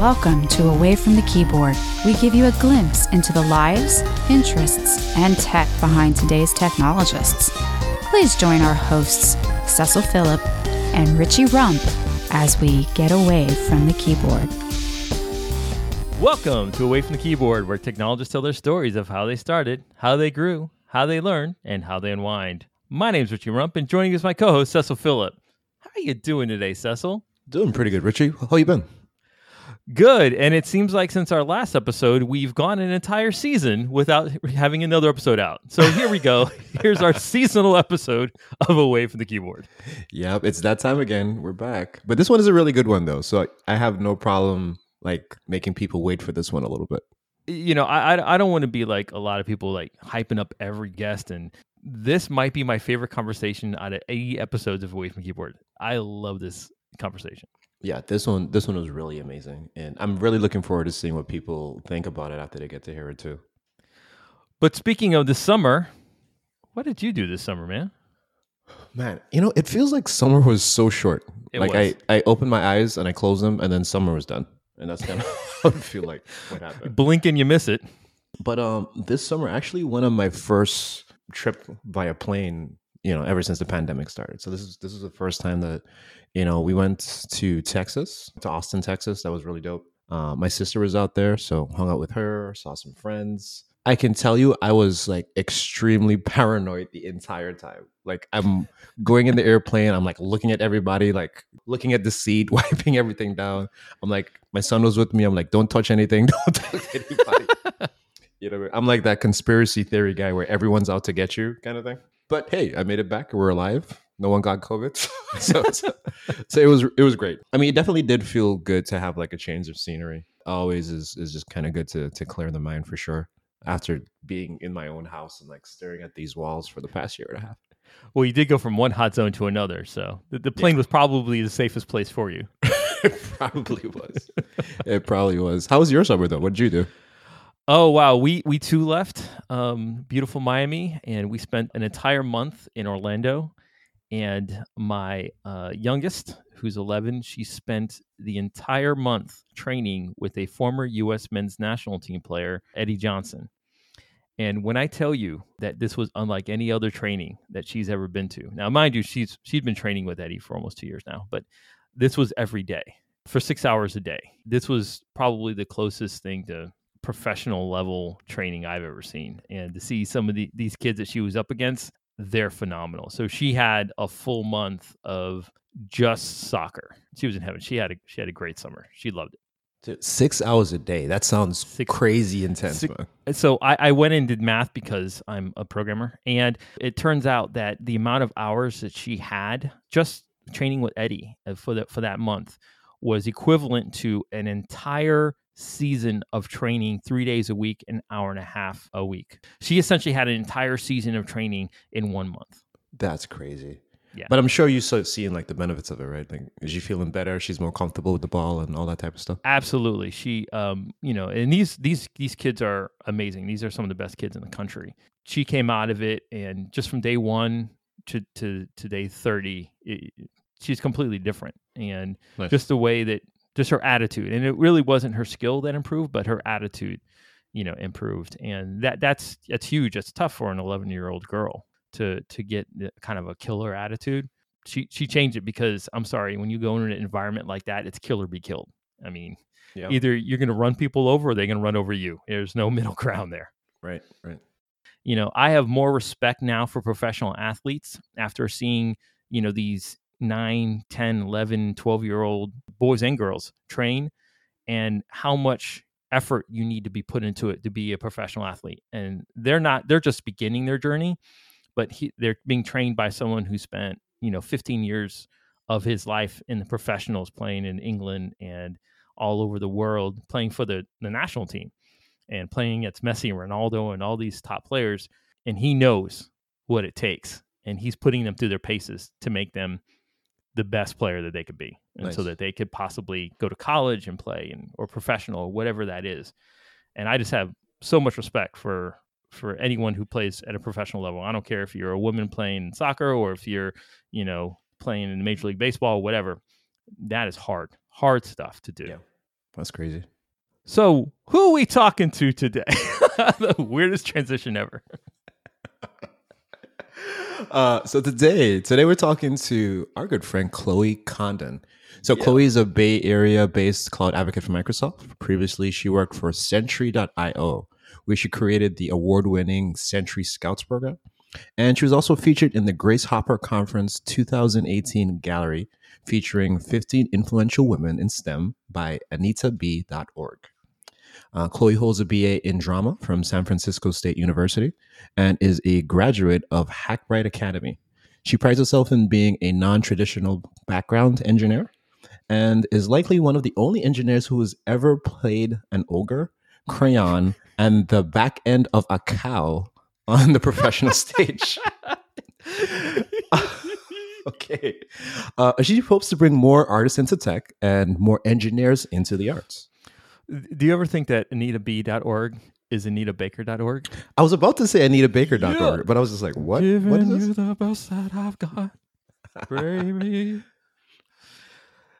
Welcome to Away from the Keyboard. We give you a glimpse into the lives, interests, and tech behind today's technologists. Please join our hosts, Cecil Phillip and Richie Rump, as we get away from the keyboard. Welcome to Away from the Keyboard, where technologists tell their stories of how they started, how they grew, how they learned, and how they unwind. My name's Richie Rump, and joining us is my co-host Cecil Phillip. How are you doing today, Cecil? Doing pretty good, Richie. How you been? Good. And it seems like since our last episode, we've gone an entire season without having another episode out. So here we go. Here's our seasonal episode of Away from the Keyboard. Yep, it's that time again. We're back. But this one is a really good one though. So I have no problem like making people wait for this one a little bit. You know, I I, I don't want to be like a lot of people like hyping up every guest and this might be my favorite conversation out of 80 episodes of Away from the Keyboard. I love this conversation yeah, this one this one was really amazing, and I'm really looking forward to seeing what people think about it after they get to hear it too. But speaking of the summer, what did you do this summer, man? Man, you know, it feels like summer was so short. It like was. I I opened my eyes and I closed them, and then summer was done, and that's kind of how I feel like what happened. Blink and you miss it. But um, this summer actually one of my first trip via plane. You know, ever since the pandemic started. So this is this is the first time that you know, we went to Texas, to Austin, Texas. That was really dope. Uh, my sister was out there, so hung out with her, saw some friends. I can tell you, I was like extremely paranoid the entire time. Like, I'm going in the airplane, I'm like looking at everybody, like looking at the seat, wiping everything down. I'm like, my son was with me. I'm like, don't touch anything, don't touch anybody. you know, I'm like that conspiracy theory guy where everyone's out to get you kind of thing. But hey, I made it back. We're alive no one got COVID. so, so, so, it was it was great. I mean, it definitely did feel good to have like a change of scenery. Always is is just kind of good to to clear the mind for sure. After being in my own house and like staring at these walls for the past year and a half. Well, you did go from one hot zone to another, so the, the plane yeah. was probably the safest place for you. it probably was. it probably was. How was your summer though? What did you do? Oh wow, we we too left um, beautiful Miami, and we spent an entire month in Orlando and my uh, youngest, who's 11, she spent the entire month training with a former U.S. men's national team player, Eddie Johnson. And when I tell you that this was unlike any other training that she's ever been to, now mind you, she's she's been training with Eddie for almost two years now, but this was every day for six hours a day. This was probably the closest thing to professional level training I've ever seen. And to see some of the, these kids that she was up against, they're phenomenal. So she had a full month of just soccer. She was in heaven. She had a she had a great summer. She loved it. Dude, six hours a day. That sounds six, crazy intense. Six, so I, I went and did math because I'm a programmer, and it turns out that the amount of hours that she had just training with Eddie uh, for that for that month was equivalent to an entire season of training three days a week, an hour and a half a week. She essentially had an entire season of training in one month. That's crazy. Yeah. But I'm sure you start seeing like the benefits of it, right? Like, is she feeling better? She's more comfortable with the ball and all that type of stuff. Absolutely. She, um, you know, and these these these kids are amazing. These are some of the best kids in the country. She came out of it, and just from day one to to to day thirty, it, she's completely different. And nice. just the way that just her attitude. And it really wasn't her skill that improved, but her attitude, you know, improved. And that that's that's huge. It's tough for an 11 year old girl to to get kind of a killer attitude. She she changed it because I'm sorry, when you go in an environment like that, it's kill or be killed. I mean, yeah. either you're going to run people over or they're going to run over you. There's no middle ground there. Right, right. You know, I have more respect now for professional athletes after seeing, you know, these 9, 10, 11, 12 year old boys and girls train and how much effort you need to be put into it to be a professional athlete. And they're not, they're just beginning their journey, but he, they're being trained by someone who spent, you know, 15 years of his life in the professionals playing in England and all over the world, playing for the, the national team and playing against Messi and Ronaldo and all these top players. And he knows what it takes. And he's putting them through their paces to make them the best player that they could be and nice. so that they could possibly go to college and play and or professional or whatever that is and i just have so much respect for for anyone who plays at a professional level i don't care if you're a woman playing soccer or if you're you know playing in major league baseball whatever that is hard hard stuff to do yeah. That's crazy. So, who are we talking to today? the weirdest transition ever. Uh, so today, today we're talking to our good friend Chloe Condon. So Chloe is a Bay Area-based cloud advocate for Microsoft. Previously, she worked for Sentry.io, where she created the award-winning Sentry Scouts program, and she was also featured in the Grace Hopper Conference 2018 gallery, featuring 15 influential women in STEM by AnitaB.org. Uh, Chloe holds a BA in drama from San Francisco State University and is a graduate of Hackbright Academy. She prides herself in being a non traditional background engineer and is likely one of the only engineers who has ever played an ogre, crayon, and the back end of a cow on the professional stage. okay. Uh, she hopes to bring more artists into tech and more engineers into the arts. Do you ever think that AnitaB.org is AnitaBaker.org? I was about to say AnitaBaker.org, yeah. but I was just like, what? Giving what is this? you the best that I've got, baby.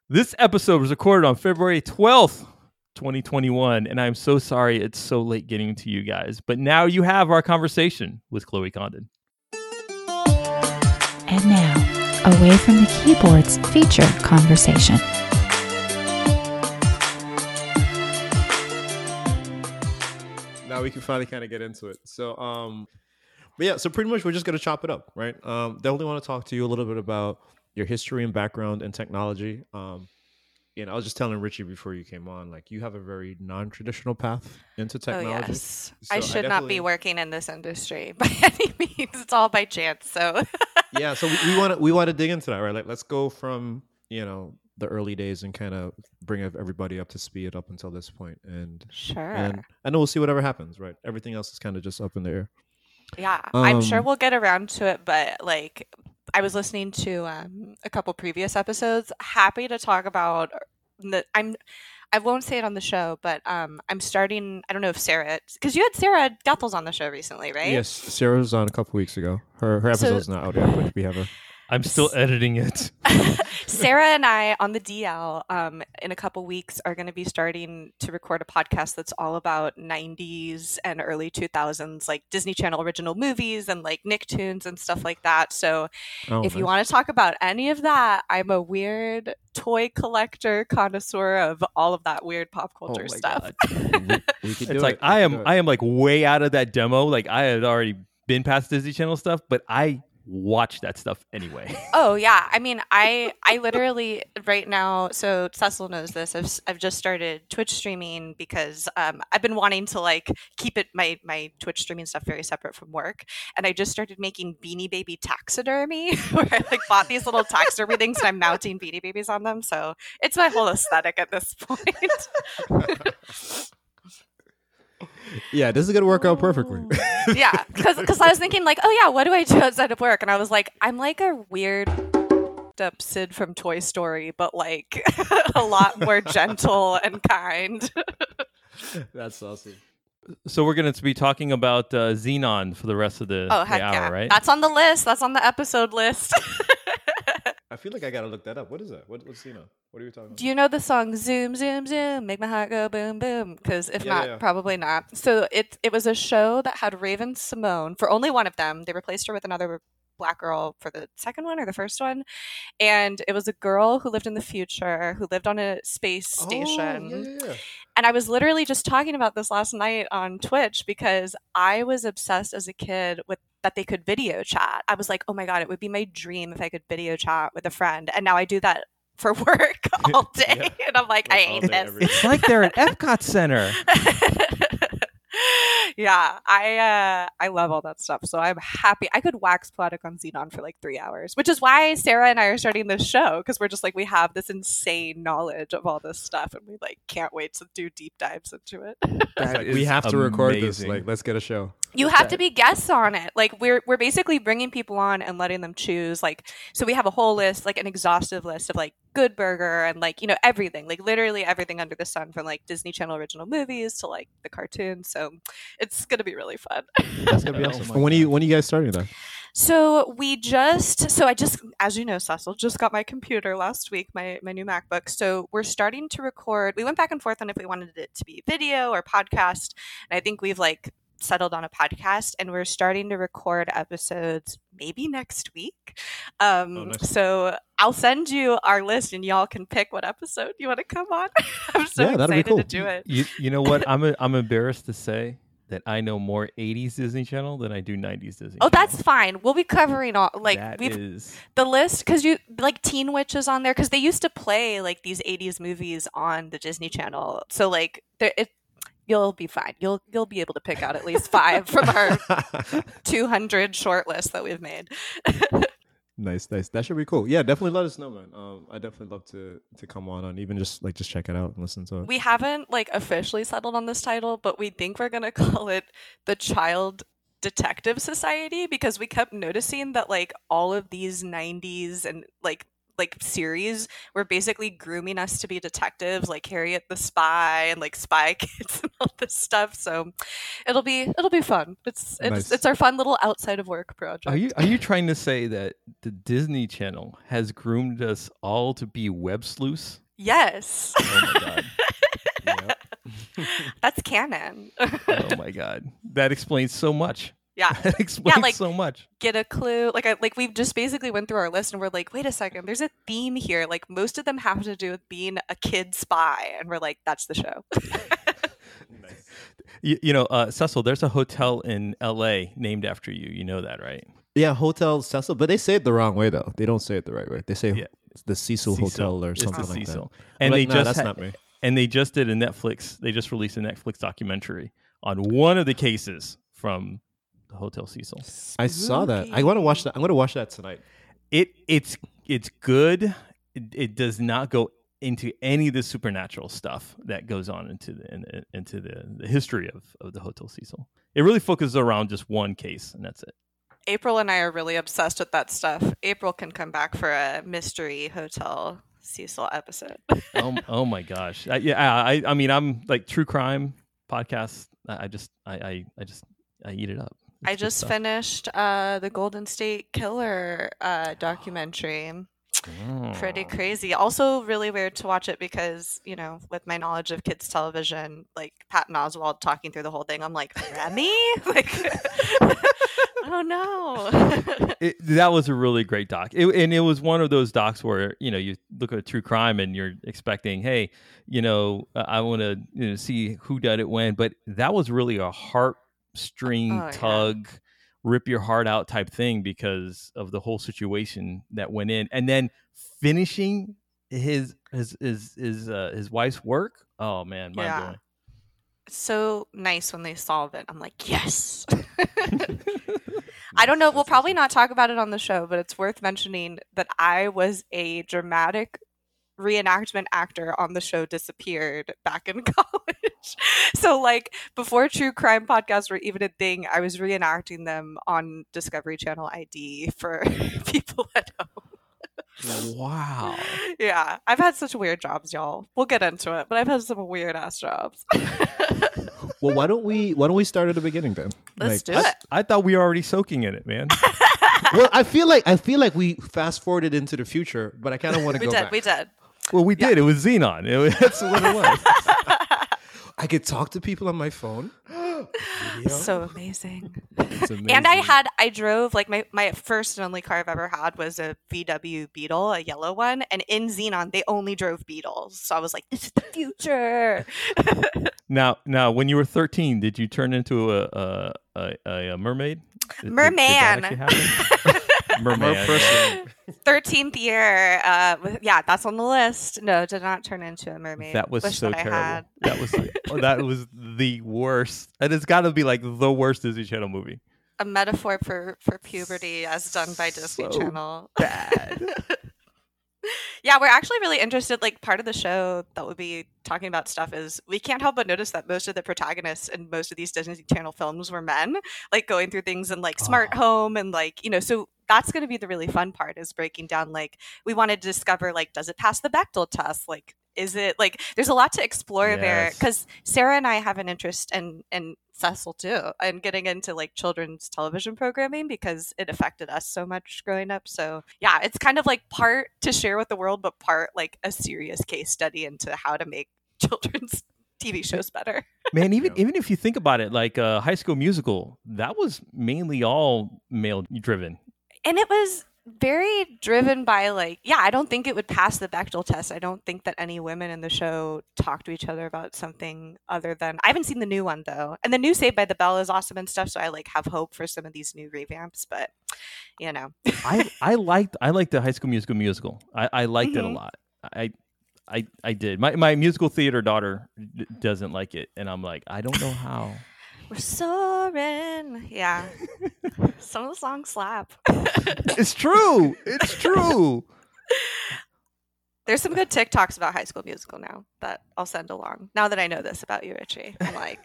this episode was recorded on February 12th, 2021, and I'm so sorry it's so late getting to you guys. But now you have our conversation with Chloe Condon. And now, away from the keyboards feature conversation. Now we can finally kind of get into it. So, um, but yeah, so pretty much we're just gonna chop it up, right? Um, definitely want to talk to you a little bit about your history and background in technology. Um, you know, I was just telling Richie before you came on, like you have a very non-traditional path into technology. Oh, yes. So I should I not be working in this industry by any means. It's all by chance. So yeah, so we want to we want to dig into that, right? Like, let's go from you know the early days and kind of bring everybody up to speed up until this point and sure and and we'll see whatever happens right everything else is kind of just up in the air yeah um, i'm sure um, we'll get around to it but like i was listening to um, a couple previous episodes happy to talk about the i'm I won't say it on the show, but um, I'm starting. I don't know if Sarah, because you had Sarah Gethels on the show recently, right? Yes, Sarah was on a couple weeks ago. Her her episode's so, not out yet, but we have her. I'm still editing it. Sarah and I on the DL um, in a couple weeks are going to be starting to record a podcast that's all about 90s and early 2000s, like Disney Channel original movies and like Nicktoons and stuff like that. So oh, if nice. you want to talk about any of that, I'm a weird toy collector connoisseur of all of that weird pop oh culture oh stuff. we, we it's like it. I am I am like way out of that demo. Like I had already been past Disney Channel stuff, but I watch that stuff anyway. oh yeah, I mean, I I literally right now. So Cecil knows this. I've I've just started Twitch streaming because um, I've been wanting to like keep it my my Twitch streaming stuff very separate from work, and I just started making Beanie Baby taxidermy, where I like bought these little taxidermy things and I'm mounting Beanie Babies on them. So it's my whole aesthetic at this point. yeah, this is gonna work out perfectly. yeah, because because I was thinking like, oh yeah, what do I do outside of work? And I was like, I'm like a weird up Sid from Toy Story, but like a lot more gentle and kind. That's awesome. So we're going to be talking about uh, Xenon for the rest of the, oh, heck the hour, yeah. right? That's on the list. That's on the episode list. I feel like I gotta look that up. What is that? What, what's Xenon? What are you talking about? Do you know the song "Zoom Zoom Zoom"? Make my heart go boom boom. Because if yeah, not, yeah. probably not. So it it was a show that had Raven-Symoné for only one of them. They replaced her with another black girl for the second one or the first one, and it was a girl who lived in the future who lived on a space oh, station. Oh, yeah, and I was literally just talking about this last night on Twitch because I was obsessed as a kid with that they could video chat. I was like, oh my god, it would be my dream if I could video chat with a friend, and now I do that for work all day. yeah. And I'm like, I hate this. It's like they're at Epcot Center. yeah, I uh, I love all that stuff. So I'm happy. I could wax poetic on Xenon for like three hours, which is why Sarah and I are starting this show because we're just like we have this insane knowledge of all this stuff, and we like can't wait to do deep dives into it. we have to record this. Like, let's get a show. You have to be guests on it. Like we're we're basically bringing people on and letting them choose. Like so, we have a whole list, like an exhaustive list of like Good Burger and like you know everything, like literally everything under the sun, from like Disney Channel original movies to like the cartoons. So it's gonna be really fun. That's gonna be awesome. when are you when are you guys starting that? So we just so I just as you know, Cecil, just got my computer last week, my my new MacBook. So we're starting to record. We went back and forth on if we wanted it to be video or podcast. And I think we've like settled on a podcast and we're starting to record episodes maybe next week. Um, Oh, nice. So I'll send you our list and y'all can pick what episode you want to come on. I'm so Yeah, excited cool. to do it. You, you know what? I'm a, I'm embarrassed to say that I know more 80s Disney Channel than I do 90s Disney. Oh, that's fine. We'll be covering all like That we've is- the list because you like Teen Witch is on there because they used to play like these '80s movies on the Disney Channel. So like, there, it you'll be fine. You'll you'll be able to pick out at least five from our 200 short list that we've made. nice, nice. That should be cool. Yeah, definitely let us know, man. Um, I definitely love to to come on and even just like just check it out and listen to it. we haven't like officially settled on this title, but we think we're gonna call it the Child Detective Society because we kept noticing that like all of these 90s and like like series were basically grooming us to be detectives like Harriet the Spy and like Spy Kids and all this stuff so it'll be it'll be fun it's it's Nice. it's our fun little outside of work project Are you are you trying to say that the Disney Channel has groomed us all to be web sleuths? yes Oh my god. Yep. that's canon Oh my god. That explains so much. Yeah That explains like- so much. get a clue like I, like we've just basically went through our list and we're like wait a second there's a theme here like most of them have to do with being a kid spy and we're like that's the show You, you know, uh, Cecil, there's a hotel in L.A. named after you. You know that, right? Yeah, Hotel Cecil, but they say it the wrong way though. They don't say it the right way. They say Yeah. it's the Cecil, Hotel or It's something the like Cecil. that. And I'm they like, nah, just that's had- not me. and they just did a Netflix. They just released a Netflix documentary on one of the cases from the Hotel Cecil. I saw that. I want to watch that. I'm going to watch that tonight. It it's it's good. It, it does not go into any of the supernatural stuff that goes on into the in, into the, the history of, of the Hotel Cecil. It really focuses around just one case, and that's it. april and i are really obsessed with that stuff april can come back for a mystery hotel cecil episode oh, oh my gosh! I, yeah, I I mean I'm like true crime podcasts. I, I just I, I I just I eat it up. I just finished uh the golden state killer uh documentary pretty Oh. crazy. Also, really weird to watch it because you know, with my knowledge of kids television, like Patton Oswalt talking through the whole thing, I'm like, Remy, like, oh no. it, that was a really great doc, it, and it was one of those docs where you know you look at true crime and you're expecting, hey, you know, I want to you know, see who did it when, but that was really a heartstring Oh, yeah. tug, rip your heart out type thing because of the whole situation that went in, and then finishing his his his his uh, his wife's work. Oh man, mind Yeah. blowing. so nice when they solve it. I'm like, yes. I don't know. We'll probably not talk about it on the show, but it's worth mentioning that I was a dramatic reenactment actor on the show Disappeared back in college. so, like, before true crime podcasts were even a thing, I was reenacting them on Discovery Channel ID for people at home. Wow. Yeah, I've had such weird jobs, y'all. We'll get into it, but I've had some weird ass jobs. Well, why don't we why don't we start at the beginning then? Let's Like, do it. I thought we were already soaking in it, man. well, I feel like I feel like we fast forwarded into the future, but I kind of want to go did, back. we did. Well, we did. It was Xenon. It was, that's what it was. I could talk to people on my phone. So amazing. It's And I had, I drove, like, my, my first and only car I've ever had was a VW Beetle, a yellow one. And in Xenon, they only drove Beetles. So I was like, this is the future. Now, now, when you were 13, did you turn into a a, a, a, a mermaid? Merman. did- did that Merman. actually happen? Merman. Mer- person. 13th year. Uh, yeah, that's on the list. No, did not turn into a mermaid. That was Wish so that I terrible. had. That was oh, that was the worst. And it's got to be like the worst Disney Channel movie. A metaphor for, for puberty as done by Disney So Channel. Bad. Yeah, we're actually really interested. Like, part of the show that we'll be talking about stuff is we can't help but notice that most of the protagonists in most of these Disney Channel films were men, like going through things in like Smart Oh. Home and like, you know, so that's going to be the really fun part is breaking down like, we wanted to discover like, does it pass the Bechdel test? Like, is it like there's a lot to explore there because Sarah and I have an interest and and Cecil too in getting into like children's television programming because it affected us so much growing up. So yeah, it's kind of like part to share with the world, but part like a serious case study into how to make children's TV shows better. Man, even Yeah. even if you think about it, like uh, High School Musical, that was mainly all male driven. And it was very driven by like yeah i don't think it would pass the bechdel test i don't think that any women in the show talk to each other about something other than i haven't seen the new one though and the new saved by the bell is awesome and stuff so i like have hope for some of these new revamps but you know I I liked I liked the High School Musical musical. I, I liked it a Mhm. lot. I I I did. My my musical theater daughter d- doesn't like it, and I'm like, I don't know how. We're soaring yeah some of the songs slap it's true. It's true. there's some good tiktoks about high school musical now that i'll send along now that i know this about you richie i'm like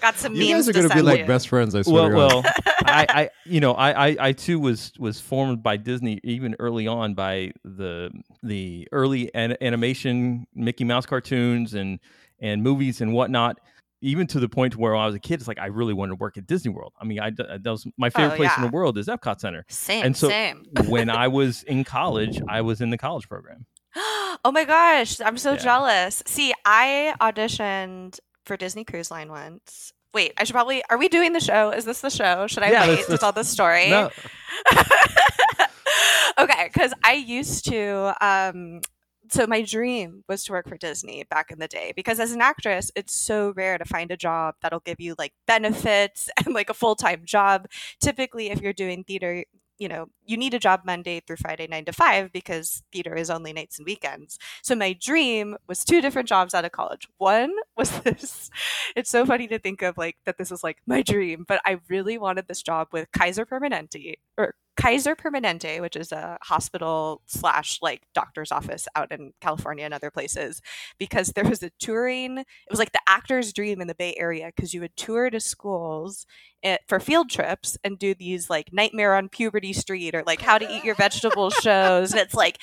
got some You memes guys are to gonna be send like you. best friends. I swear. well, to God. well, I, I, you know, I, I, I too was was formed by Disney even early on by the the early an- animation Mickey Mouse cartoons and and movies and whatnot. Even to the point where when I was a kid, it's like I really wanted to work at Disney World. I mean, I that was my favorite Oh, place in the world is Epcot Center. same and so- same when I was in college, I was in the college program. oh my gosh, I'm so Yeah. jealous. See, I auditioned for Disney Cruise Line once. Wait, I should probably. Are we doing the show? Is this the show? Should I Yeah, wait let's- to tell the story? No, okay, because I used to. Um, so my dream was to work for Disney back in the day because as an actress, it's so rare to find a job that'll give you like benefits and like a full time job. Typically, if you're doing theater, you know, you need a job Monday through Friday, nine to five, because theater is only nights and weekends. So my dream was two different jobs out of college. One was this. It's so funny to think of like that this is like my dream, but I really wanted this job with Kaiser Permanente or Kaiser Permanente, which is a hospital slash like doctor's office out in California and other places, because there was a touring. It was like the actor's dream in the Bay Area because you would tour to schools eh, for field trips and do these like Nightmare on Puberty Street or like How to Eat Your Vegetables shows, and it's like,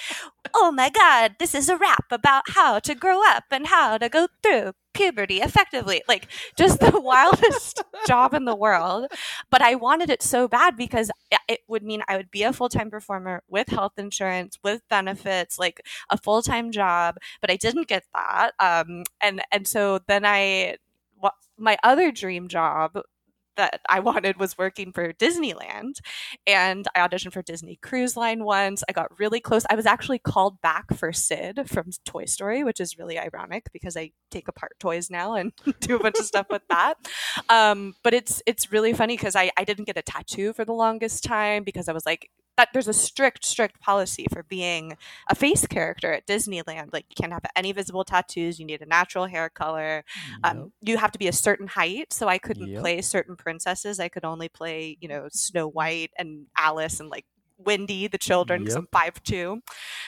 oh my god, this is a rap about how to grow up and how to go through puberty effectively. Like just the wildest job in the world but I wanted it so bad because it would mean I would be a full time performer with health insurance, with benefits, like a full time job. But I didn't get that, um, and and so then I, my other dream job that I wanted was working for Disneyland, and I auditioned for Disney Cruise Line once. I got really close. I was actually called back for Sid from Toy Story, which is really ironic because I take apart toys now and do a bunch of stuff with that um, but it's it's really funny because I, I didn't get a tattoo for the longest time because I was like that there's a strict strict policy for being a face character at Disneyland. Like you can't have any visible tattoos. You need a natural hair color. Um, you have to be a certain height. So I couldn't Yep. play certain princesses. I could only play you know Snow White and Alice and like Wendy the children because Yep. I'm five two.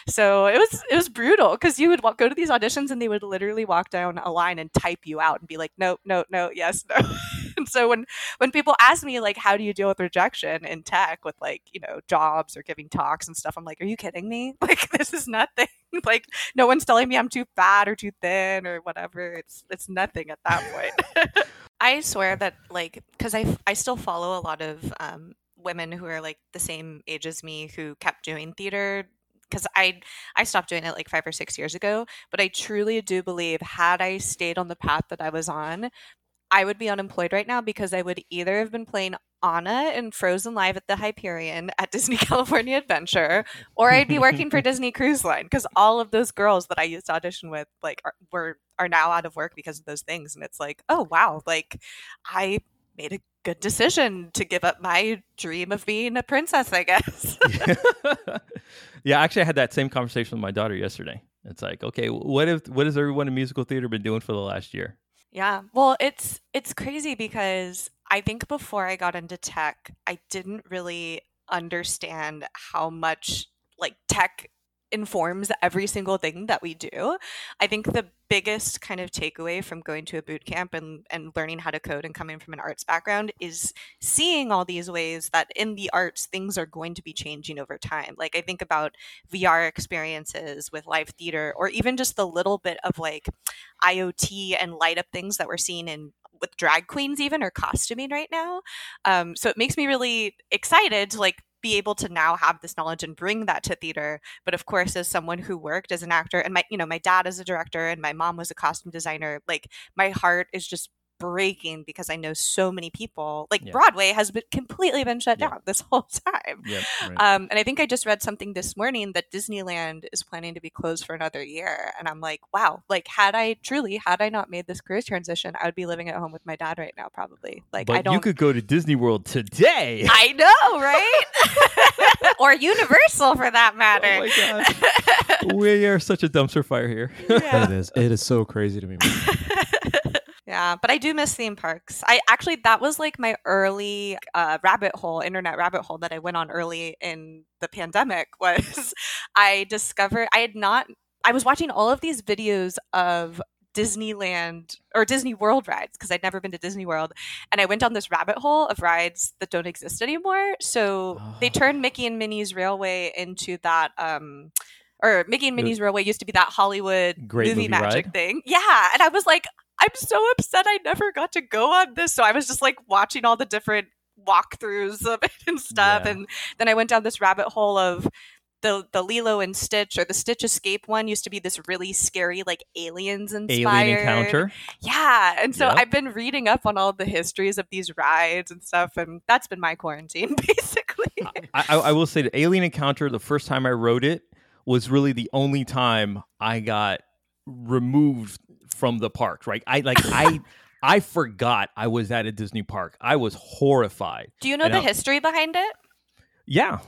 So it was it was brutal because you would walk, go to these auditions and they would literally walk down a line and type you out and be like, no, no, no, yes, no. so when when people ask me like, how do you deal with rejection in tech with like you know jobs or giving talks and stuff, I'm like, are you kidding me? Like this is nothing. like no one's telling me I'm too fat or too thin or whatever. It's it's nothing at that point. I swear that like because I I still follow a lot of um, women who are like the same age as me who kept doing theater because I I stopped doing it like five or six years ago. But I truly do believe had I stayed on the path that I was on, I would be unemployed right now because I would either have been playing Anna in Frozen Live at the Hyperion at Disney California Adventure, or I'd be working for Disney Cruise Line because all of those girls that I used to audition with like are, were are now out of work because of those things, and it's like, oh wow, like I made a good decision to give up my dream of being a princess, I guess. yeah, actually, I had that same conversation with my daughter yesterday. It's like, okay, what if what has everyone in musical theater been doing for the last year? Yeah. Well, it's it's crazy because I think before I got into tech, I didn't really understand how much like tech informs every single thing that we do. I think the biggest kind of takeaway from going to a boot camp and, and learning how to code and coming from an arts background is seeing all these ways that in the arts things are going to be changing over time. Like I think about VR experiences with live theater or even just the little bit of like IoT and light up things that we're seeing in with drag queens even or costuming right now. Um, so it makes me really excited to like be able to now have this knowledge and bring that to theater. But of course as someone who worked as an actor and my you know my dad is a director and my mom was a costume designer like my heart is just breaking because I know so many people. Like yeah. Broadway has been completely been shut yeah. down this whole time. Yep, right. um, and I think I just read something this morning that Disneyland is planning to be closed for another year. And I'm like, wow, like had I truly had I not made this career transition, I would be living at home with my dad right now, probably. Like but I don't. You could go to Disney World today. I know, right? or Universal for that matter. Oh my god, we are such a dumpster fire here. Yeah. it is. It is so crazy to me. Yeah, but I do miss theme parks. I actually that was like my early uh, rabbit hole, internet rabbit hole that I went on early in the pandemic. Was I discovered I had not. I was watching all of these videos of Disneyland or Disney World rides because I'd never been to Disney World. And I went down this rabbit hole of rides that don't exist anymore. So oh. they turned Mickey and Minnie's Railway into that um or Mickey and Minnie's Railway used to be that Hollywood Great movie, movie magic ride. thing. Yeah. And I was like, I'm so upset I never got to go on this. So I was just like watching all the different walkthroughs of it and stuff. Yeah. And then I went down this rabbit hole of the the Lilo and Stitch or the Stitch Escape one used to be this really scary like aliens inspired alien encounter. Yeah, and so yep. I've been reading up on all the histories of these rides and stuff, and that's been my quarantine basically. I, I, I will say the Alien Encounter. The first time I rode it was really the only time I got removed from the park. Right? I like I. I forgot I was at a Disney park. I was horrified. Do you know and the I, history behind it? Yeah.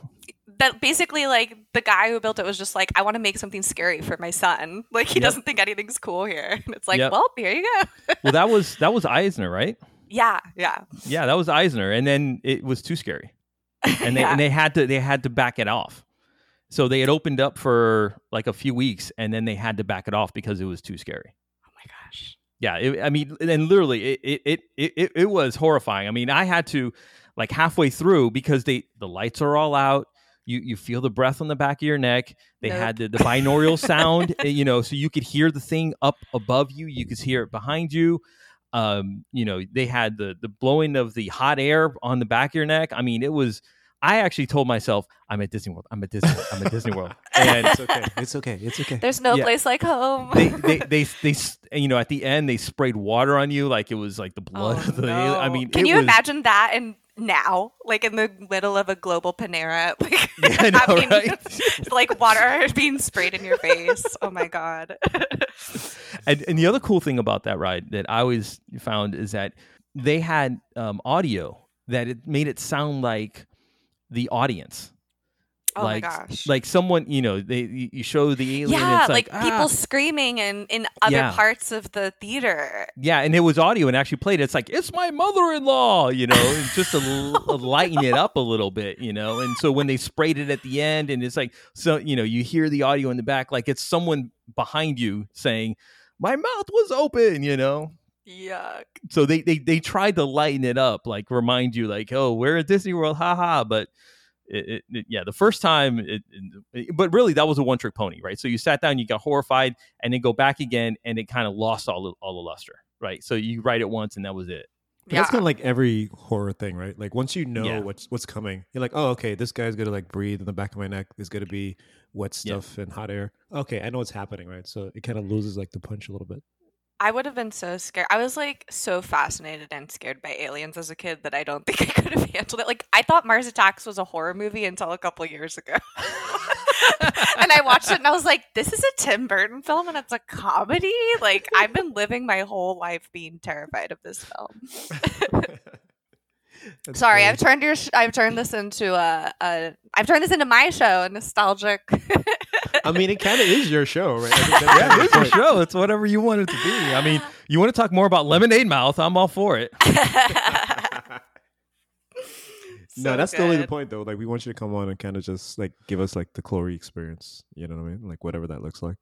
That basically, like, the guy who built it was just like, I want to make something scary for my son. Like, he yep. doesn't think anything's cool here. And it's like, yep. well, here you go. well, that was that was Eisner, right? Yeah, yeah, yeah. That was Eisner, and then it was too scary, and they yeah. and they had to they had to back it off. So they had opened up for like a few weeks, and then they had to back it off because it was too scary yeah it, i mean and literally it, it it it it was horrifying. I mean i had to like halfway through because they the lights are all out you you feel the breath on the back of your neck they nope. had the, the binaural sound eh, you know so you could hear the thing up above you you could hear it behind you. Um you know they had the the blowing of the hot air on the back of your neck. I mean it was I actually told myself, I'm at Disney World. I'm at Disney. World. I'm at Disney World. And it's okay. It's okay. It's okay. There's no yeah. place like home. they, they, they, they, you know, at the end, they sprayed water on you like it was like the blood oh, of the. No. I mean, can you was, imagine that and now, like in the middle of a global Panera, like yeah, know, having, right? like water being sprayed in your face. Oh my god! and, and the other cool thing about that ride that I always found is that they had um, audio that it made it sound like the audience. Oh like, my gosh! Like someone, you know, they you show the alien. Yeah, like, like people ah. screaming in in other yeah. parts of the theater. Yeah, and it was audio and actually played. It's like it's my mother-in-law, you know, just to l- lighten it up a little bit, you know. And so when they sprayed it at the end, and it's like so, you know, you hear the audio in the back, like it's someone behind you saying, "My mouth was open," you know. Yuck. So they, they they tried to lighten it up, like remind you, like, oh, we're at Disney World, haha. But it, it, it, yeah, the first time, it, but really that was a one trick pony, right? So you sat down, you got horrified, and then go back again, and it kind of lost all the, all the luster, right? So you write it once, and that was it. Yeah. That's kind of like every horror thing, right? Like once you know yeah. what's what's coming, you're like, oh, okay, this guy's gonna like breathe in the back of my neck. There's gonna be wet stuff yeah. and hot air. Okay, I know what's happening, right? So it kind of loses like the punch a little bit. I would have been so scared. I was like so fascinated and scared by aliens as a kid that I don't think I could have handled it. Like I thought Mars Attacks was a horror movie until a couple years ago. and I watched it and I was like, this is a Tim Burton film and it's a comedy? Like I've been living my whole life being terrified of this film. Sorry, I've turned your sh- I've turned this into a, a I've turned this into my show, a nostalgic I mean, it kind of is your show, right? yeah, it is your show. It's whatever you want it to be. I mean, you want to talk more about Lemonade Mouth? I'm all for it. no, So that's totally the good. point, though. Like, we want you to come on and kind of just like give us like the Chloe experience. You know what I mean? Like, whatever that looks like.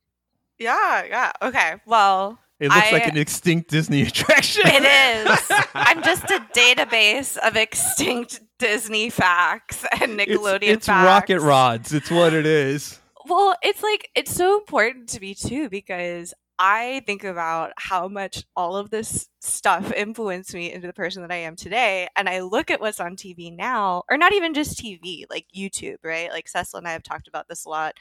Yeah, yeah. Okay. Well, It looks like an extinct Disney attraction. it is. I'm just a database of extinct Disney facts and It's, Nickelodeon it's facts. rocket rods. It's what it is. Well, it's like it's so important to me too because I think about how much all of this stuff influenced me into the person that I am today. And I look at what's on TV now, or not even just TV, like YouTube, right? Like Cecil and I have talked about this a lot.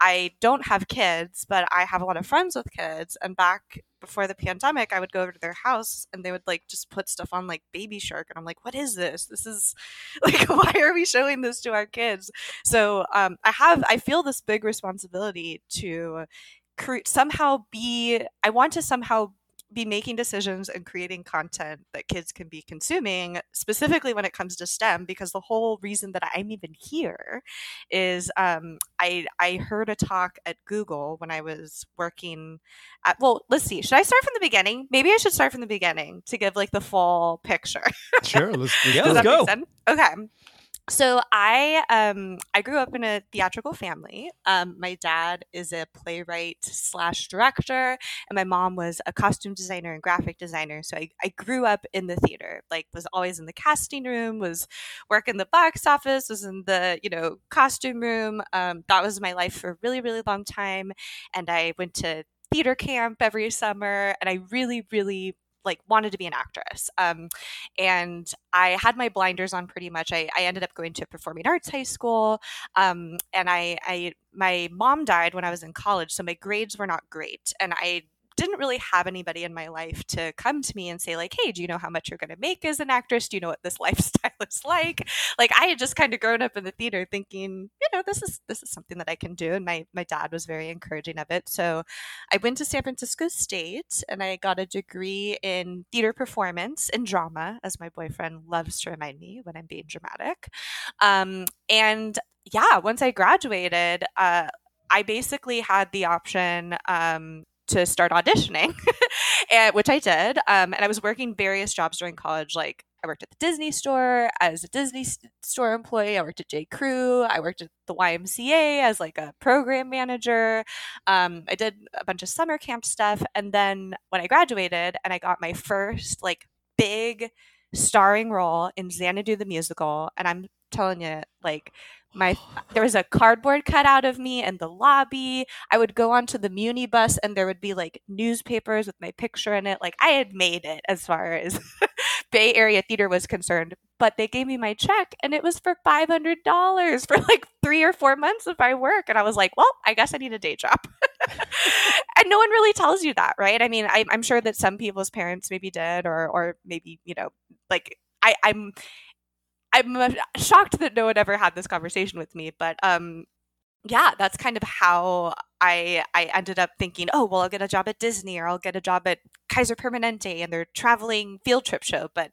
I don't have kids, but I have a lot of friends with kids. And back before the pandemic, I would go over to their house and they would like just put stuff on like Baby Shark. And I'm like, what is this? This is like, why are we showing this to our kids? So um, I have, I feel this big responsibility to cre- somehow be, I want to somehow be making decisions and creating content that kids can be consuming, specifically when it comes to STEM, because the whole reason that I'm even here is um, I I heard a talk at Google when I was working at well, let's see, should I start from the beginning? Maybe I should start from the beginning to give like the full picture. Sure. Let's, let's Yeah, Does let's that go. make sense? Okay. So I um I grew up in a theatrical family. Um, my dad is a playwright slash director, and my mom was a costume designer and graphic designer. So I, I grew up in the theater, like was always in the casting room, was working the box office, was in the you know costume room. Um, that was my life for a really really long time, and I went to theater camp every summer, and I really really like wanted to be an actress. Um, and I had my blinders on pretty much. I, I ended up going to a performing arts high school, um, and I, I my mom died when I was in college, so my grades were not great, and I didn't really have anybody in my life to come to me and say like hey do you know how much you're going to make as an actress? Do you know what this lifestyle is like? Like i had just kind of grown up in the theater thinking you know this is this is something that i can do and my my dad was very encouraging of it. So i went to san francisco state and i got a degree in theater performance and drama as my boyfriend loves to remind me when i'm being dramatic. Um, and yeah once i graduated uh, i basically had the option um, to start auditioning, and, which I did. Um, and I was working various jobs during college. Like I worked at the Disney store as a Disney store employee. I worked at J. Crew. I worked at the YMCA as like a program manager. Um, I did a bunch of summer camp stuff. And then when I graduated and I got my first like big starring role in Xanadu the musical, and I'm telling you, like my there was a cardboard cutout of me in the lobby. I would go onto the Muni bus and there would be like newspapers with my picture in it. Like I had made it as far as Bay Area theater was concerned. But they gave me my check and it was for five hundred dollars for like three or four months of my work. And I was like, well, I guess I need a day job. and no one really tells you that, right? I mean, I, I'm sure that some people's parents maybe did, or or maybe you know, like I, I'm I'm uh, shocked that no one ever had this conversation with me, but um, yeah, that's kind of how I I ended up thinking, oh well, I'll get a job at Disney or I'll get a job at Kaiser Permanente and their traveling field trip show, but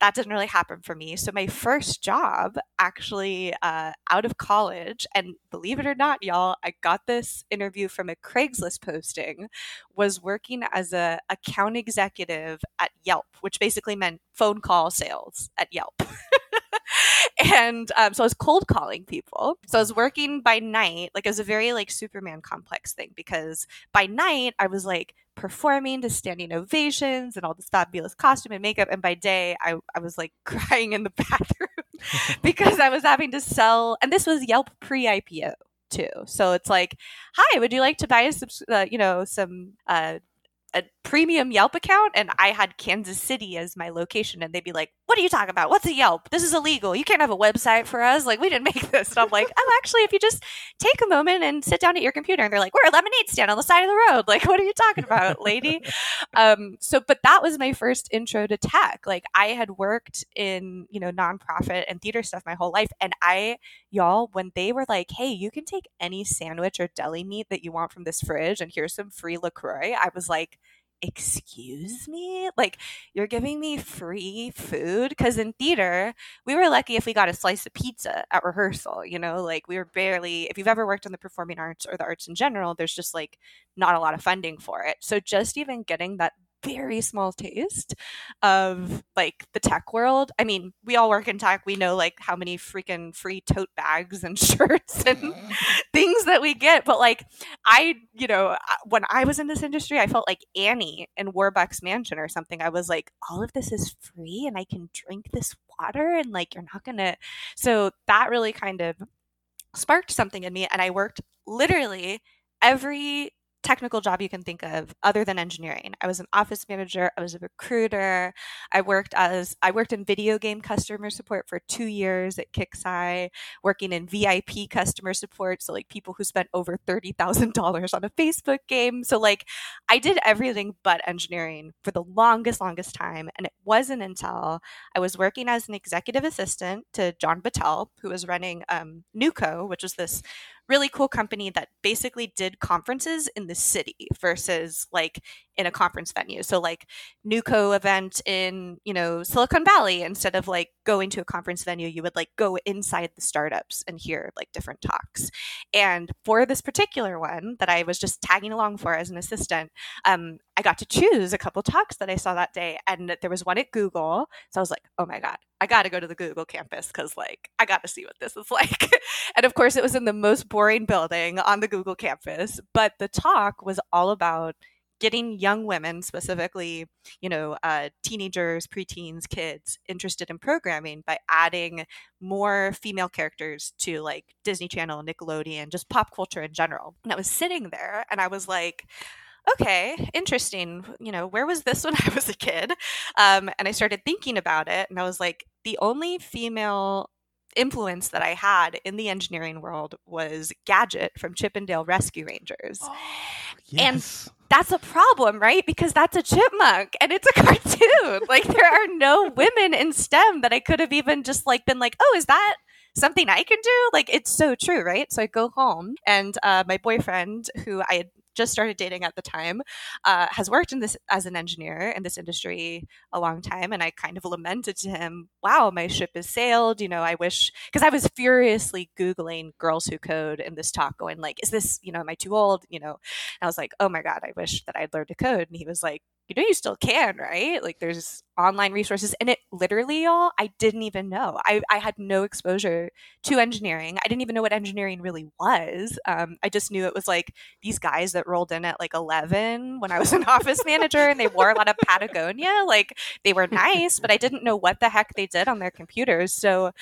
that didn't really happen for me. So my first job, actually, uh, out of college, and believe it or not, y'all, I got this interview from a Craigslist posting, was working as a account executive at Yelp, which basically meant phone call sales at Yelp. and um, so I was cold calling people. So I was working by night, like it was a very like Superman complex thing because by night I was like performing to standing ovations and all this fabulous costume and makeup, and by day I I was like crying in the bathroom because I was having to sell, and this was Yelp pre IPO too. So it's like, hi, would you like to buy a subs- uh, you know some uh, a premium Yelp account and I had Kansas City as my location and they'd be like, "What are you talking about? What's a Yelp? This is illegal. You can't have a website for us. Like we didn't make this." And I'm like, "Oh, actually, if you just take a moment and sit down at your computer." And they're like, "We're a lemonade stand on the side of the road. Like, what are you talking about, lady?" um, so, but that was my first intro to tech. Like, I had worked in you know nonprofit and theater stuff my whole life, and I y'all when they were like, "Hey, you can take any sandwich or deli meat that you want from this fridge, and here's some free Lacroix," I was like excuse me? Like you're giving me free food? Because in theater we were lucky if we got a slice of pizza at rehearsal you know? Like we were barely if you've ever worked in the performing arts or the arts in general there's just like not a lot of funding for it. So just even getting that very small taste of like the tech world. I mean, we all work in tech. We know like how many freaking free tote bags and shirts and mm-hmm. things that we get. But like, I, you know, uh, when I was in this industry, I felt like Annie in Warbucks Mansion or something. I was like, all of this is free and I can drink this water and like, you're not going to. So that really kind of sparked something in me. And I worked literally every technical job you can think of other than engineering. I was an office manager, I was a recruiter, I worked as I worked in video game customer support for 2 years at Kixeye, working in VIP customer support, so like people who spent over $30,000 on a Facebook game. So like I did everything but engineering for the longest longest time and it wasn't until I was working as an executive assistant to John Battelle, who was running um, NewCo, which was this really cool company that basically did conferences in the city versus like in a conference venue. So like NewCo event in, you know, Silicon Valley, instead of like going to a conference venue, you would like go inside the startups and hear like different talks. And for this particular one that I was just tagging along for as an assistant, um, I got to choose a couple talks that I saw that day. And there was one at Google. So I was like, oh my God, I got to go to the Google campus because, like, I got to see what this is like. and of course, it was in the most boring building on the Google campus. But the talk was all about getting young women, specifically, you know, uh, teenagers, preteens, kids, interested in programming by adding more female characters to like Disney Channel, Nickelodeon, just pop culture in general. And I was sitting there and I was like, okay, interesting. You know, where was this when I was a kid? Um, and I started thinking about it, and I was like, the only female influence that I had in the engineering world was Gadget from Chip 'n Dale Rescue Rangers. Oh, yes. And that's a problem, right? Because that's a chipmunk and it's a cartoon. like there are no women in STEM that I could have even just like been like, "Oh, is that something I can do?" Like it's so true, right? So I go home and uh, my boyfriend, who I had just started dating at the time, uh, has worked in this as an engineer in this industry a long time. And I kind of lamented to him, wow, my ship has sailed. You know, I wish, because I was furiously Googling girls who code in this talk, going like, is this, you know, am I too old? You know, and I was like, oh my God, I wish that I'd learned to code. And he was like, you know you still can right like there's online resources and it literally y'all i didn't even know. I, I had no exposure to engineering. I didn't even know what engineering really was. Um, i just knew it was like these guys that rolled in at like 11 when i was an office manager and they wore a lot of patagonia. Like they were nice but i didn't know what the heck they did on their computers. So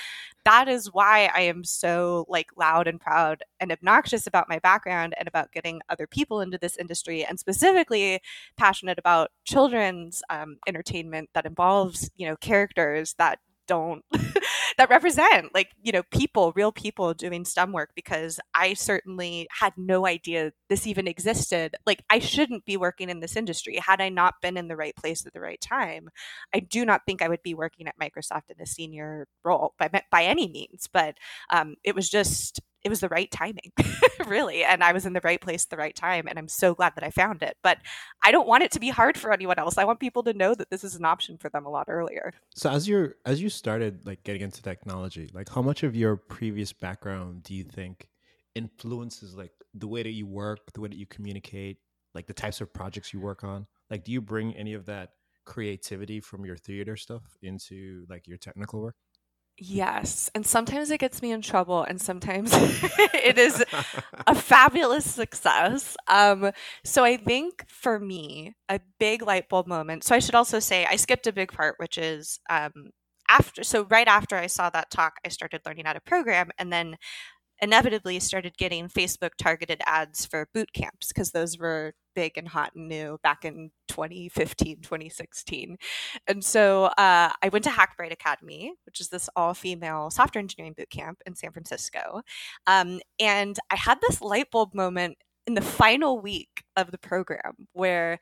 that is why I am so like loud and proud and obnoxious about my background and about getting other people into this industry and specifically passionate about children's um, entertainment that involves you know characters that don't that represent like you know people real people doing stem work because i certainly had no idea this even existed. Like i shouldn't be working in this industry. Had i not been in the right place at the right time i do not think i would be working at microsoft in a senior role by, by any means. But um, it was just it was the right timing, really. And I was in the right place at the right time. And I'm so glad that I found it. But I don't want it to be hard for anyone else. I want people to know that this is an option for them a lot earlier. So as you're as you started like getting into technology, like how much of your previous background do you think influences like the way that you work, the way that you communicate, like the types of projects you work on? Like do you bring any of that creativity from your theater stuff into like your technical work? Yes. And sometimes it gets me in trouble, and sometimes it is a fabulous success. Um, so I think for me, a big light bulb moment. So I should also say I skipped a big part, which is um, after. So right after I saw that talk, I started learning how to program, and then inevitably started getting Facebook targeted ads for boot camps because those were big and hot and new back in 2015, 2016. And so uh, I went to Hackbright Academy, which is this all female software engineering boot camp in San Francisco. Um, and I had this light bulb moment in the final week of the program where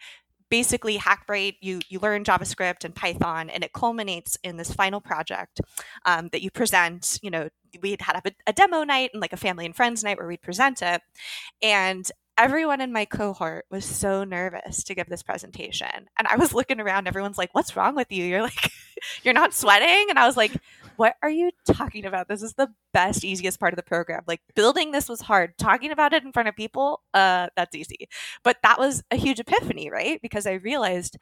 basically hackbright you you learn javascript and python and it culminates in this final project um, that you present you know we'd had a, a demo night and like a family and friends night where we'd present it and everyone in my cohort was so nervous to give this presentation and i was looking around everyone's like what's wrong with you you're like you're not sweating and i was like what are you talking about? This is the best, easiest part of the program. Like building this was hard. Talking about it in front of people, uh, that's easy. But that was a huge epiphany, right? Because I realized,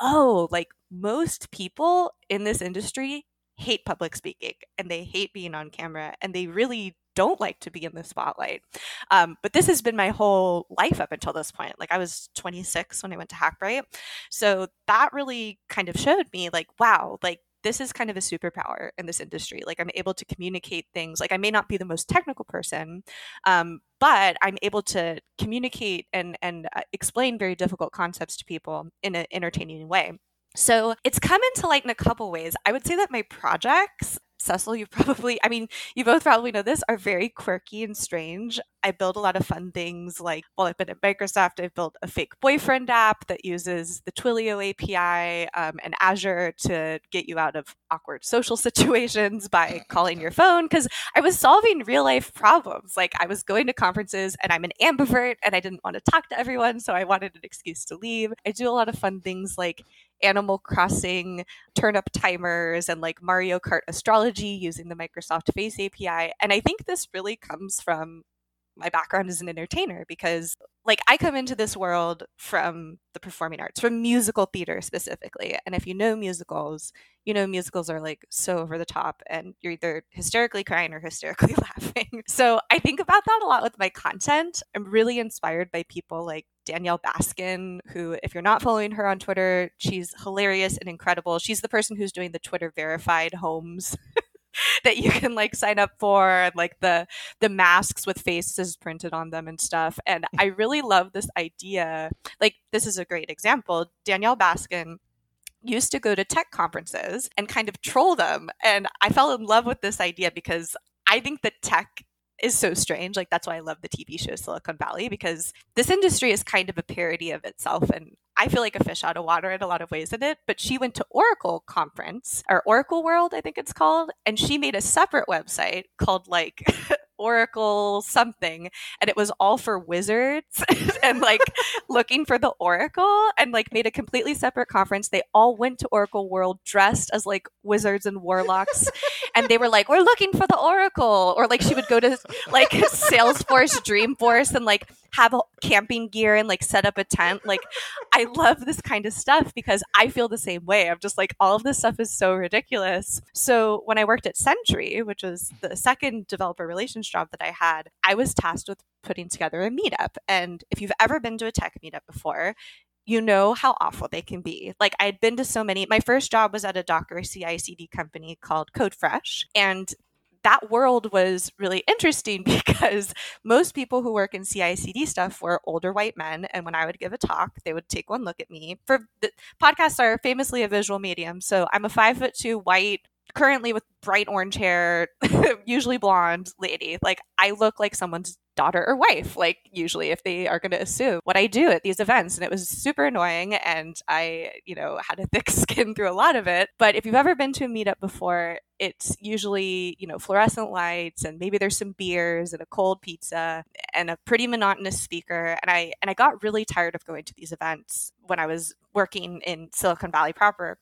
oh, like most people in this industry hate public speaking and they hate being on camera and they really don't like to be in the spotlight. Um, but this has been my whole life up until this point. Like I was 26 when I went to Hackbright. So that really kind of showed me like, wow, like this is kind of a superpower in this industry. Like I'm able to communicate things. Like I may not be the most technical person, um, but I'm able to communicate and and uh, explain very difficult concepts to people in an entertaining way. So it's come into light in a couple ways. I would say that my projects Cecil, you probably, I mean, you both probably know this, are very quirky and strange. I build a lot of fun things like, well, I've been at Microsoft, I've built a fake boyfriend app that uses the Twilio API um, and Azure to get you out of awkward social situations by calling your phone. Because I was solving real life problems. Like, I was going to conferences and I'm an ambivert and I didn't want to talk to everyone. So I wanted an excuse to leave. I do a lot of fun things like Animal Crossing turn up timers and like Mario Kart astrology using the Microsoft Face API. And I think this really comes from my background as an entertainer because like I come into this world from the performing arts, from musical theater specifically. And if you know musicals, you know musicals are like so over the top and you're either hysterically crying or hysterically laughing. So I think about that a lot with my content. I'm really inspired by people like Danielle Baskin, who, if you're not following her on Twitter, she's hilarious and incredible. She's the person who's doing the Twitter verified homes that you can like sign up for and like the the masks with faces printed on them and stuff. And i really love this idea. Like this is a great example. Danielle baskin used to go to tech conferences and kind of troll them. And i fell in love with this idea because i think that tech is so strange. Like that's why I love the TV show Silicon Valley because this industry is kind of a parody of itself and I feel like a fish out of water in a lot of ways in it, but she went to Oracle conference or Oracle World, I think it's called, and she made a separate website called like Oracle something, and it was all for wizards and like looking for the Oracle, and like made a completely separate conference. They all went to Oracle World dressed as like wizards and warlocks, and they were like, "We're looking for the Oracle," or like she would go to like Salesforce, Dreamforce, and like have camping gear and like set up a tent. Like, I love this kind of stuff because I feel the same way. I'm just like, all of this stuff is so ridiculous. So when I worked at Sentry, which was the second developer relations job that I had, I was tasked with putting together a meetup. And if you've ever been to a tech meetup before, you know how awful they can be. Like I had been to so many. My first job was at a Docker CI/CD company called CodeFresh, and that world was really interesting because most people who work in CI/CD stuff were older white men, and when I would give a talk, they would take one look at me. For the podcasts are famously a visual medium, so I'm a five foot two white currently with bright orange hair, usually blonde lady. Like I look like someone's daughter or wife, like usually if they are going to assume what I do at these events. And it was super annoying. And I, you know, had a thick skin through a lot of it. But if you've ever been to a meetup before, it's usually, you know, fluorescent lights and maybe there's some beers and a cold pizza and a pretty monotonous speaker. And I and I got really tired of going to these events when I was working in Silicon Valley proper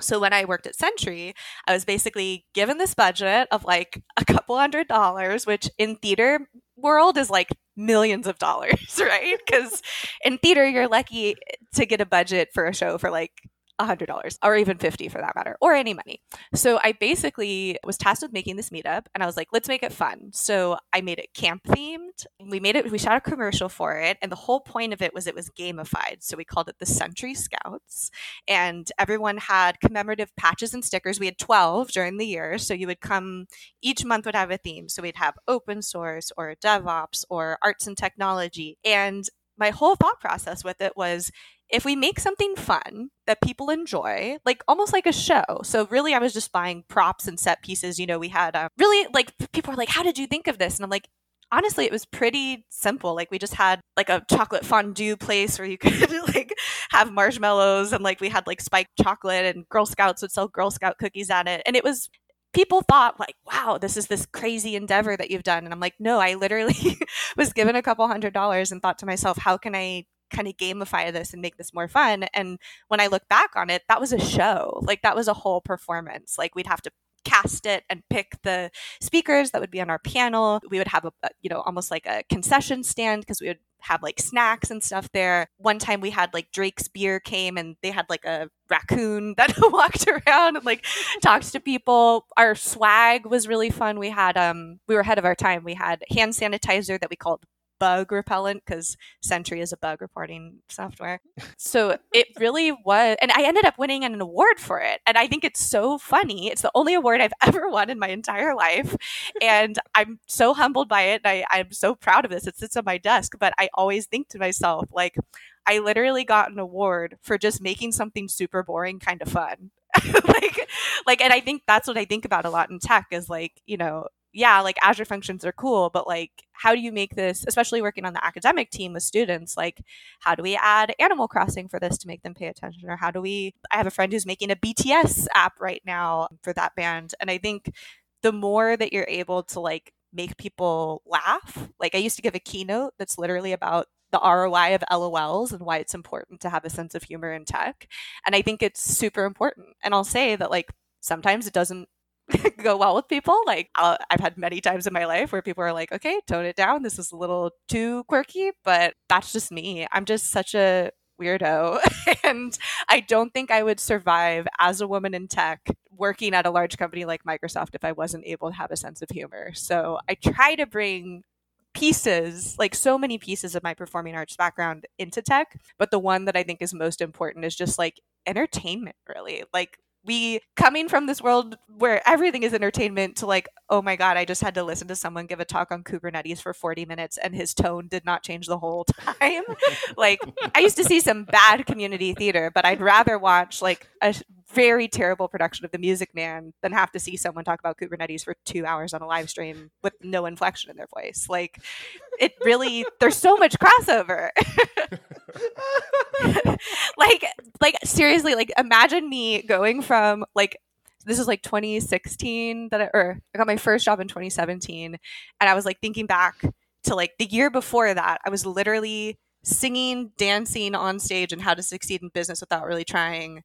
so when I worked at Sentry, I was basically given this budget of like a couple hundred dollars, which in theater world is like millions of dollars, right? Because in theater, you're lucky to get a budget for a show for like $100 or even 50 for that matter or any money. So i basically was tasked with making this meetup and i was like let's make it fun. So i made it camp themed. We made it we shot a commercial for it and the whole point of it was it was gamified. So we called it the Sentry Scouts and everyone had commemorative patches and stickers. We had 12 during the year so you would come each month would have a theme. So we'd have open source or devops or arts and technology and my whole thought process with it was if we make something fun that people enjoy, like almost like a show. So really, I was just buying props and set pieces. You know, we had uh, really like people were like, "How did you think of this?" And I'm like, honestly, it was pretty simple. Like we just had like a chocolate fondue place where you could like have marshmallows and like we had like spiked chocolate and Girl Scouts would sell Girl Scout cookies at it. And it was people thought like, wow, this is this crazy endeavor that you've done. And I'm like, no, I literally was given a couple hundred dollars and thought to myself, how can I kind of gamify this and make this more fun. And when I look back on it, that was a show. Like that was a whole performance. Like we'd have to cast it and pick the speakers that would be on our panel. We would have a, you know, almost like a concession stand because we would have like snacks and stuff there. One time we had like Drake's beer came and they had like a raccoon that walked around and like talked to people. Our swag was really fun. We had um we were ahead of our time. We had hand sanitizer that we called bug repellent because Sentry is a bug reporting software. So it really was, and I ended up winning an award for it. And I think it's so funny. It's the only award I've ever won in my entire life. And I'm so humbled by it. I, I'm so proud of this. It sits on my desk, but I always think to myself, like, I literally got an award for just making something super boring kind of fun. like like and I think that's what I think about a lot in tech is like, you know, yeah, like Azure functions are cool, but like, how do you make this, especially working on the academic team with students, like, how do we add Animal Crossing for this to make them pay attention? Or how do we, I have a friend who's making a BTS app right now for that band. And I think the more that you're able to like make people laugh, like, I used to give a keynote that's literally about the ROI of LOLs and why it's important to have a sense of humor in tech. And I think it's super important. And I'll say that, like, sometimes it doesn't go well with people. Like i have had many times in my life where people are like, "Okay, tone it down. This is a little too quirky," but that's just me. I'm just such a weirdo, and I don't think I would survive as a woman in tech working at a large company like Microsoft if I wasn't able to have a sense of humor. So I try to bring pieces, like so many pieces of my performing arts background into tech, but the one that I think is most important is just like entertainment really. Like we coming from this world where everything is entertainment to like oh my god i just had to listen to someone give a talk on kubernetes for 40 minutes and his tone did not change the whole time. Like i used to see some bad community theater but i'd rather watch like a very terrible production of the music man than have to see someone talk about kubernetes for two hours on a live stream with no inflection in their voice. Like it really there's so much crossover. Like like seriously like imagine me going from like this is like 2016 that I, or I got my first job in 2017 and I was like thinking back to like the year before that I was literally singing dancing on stage and how to succeed in business without really trying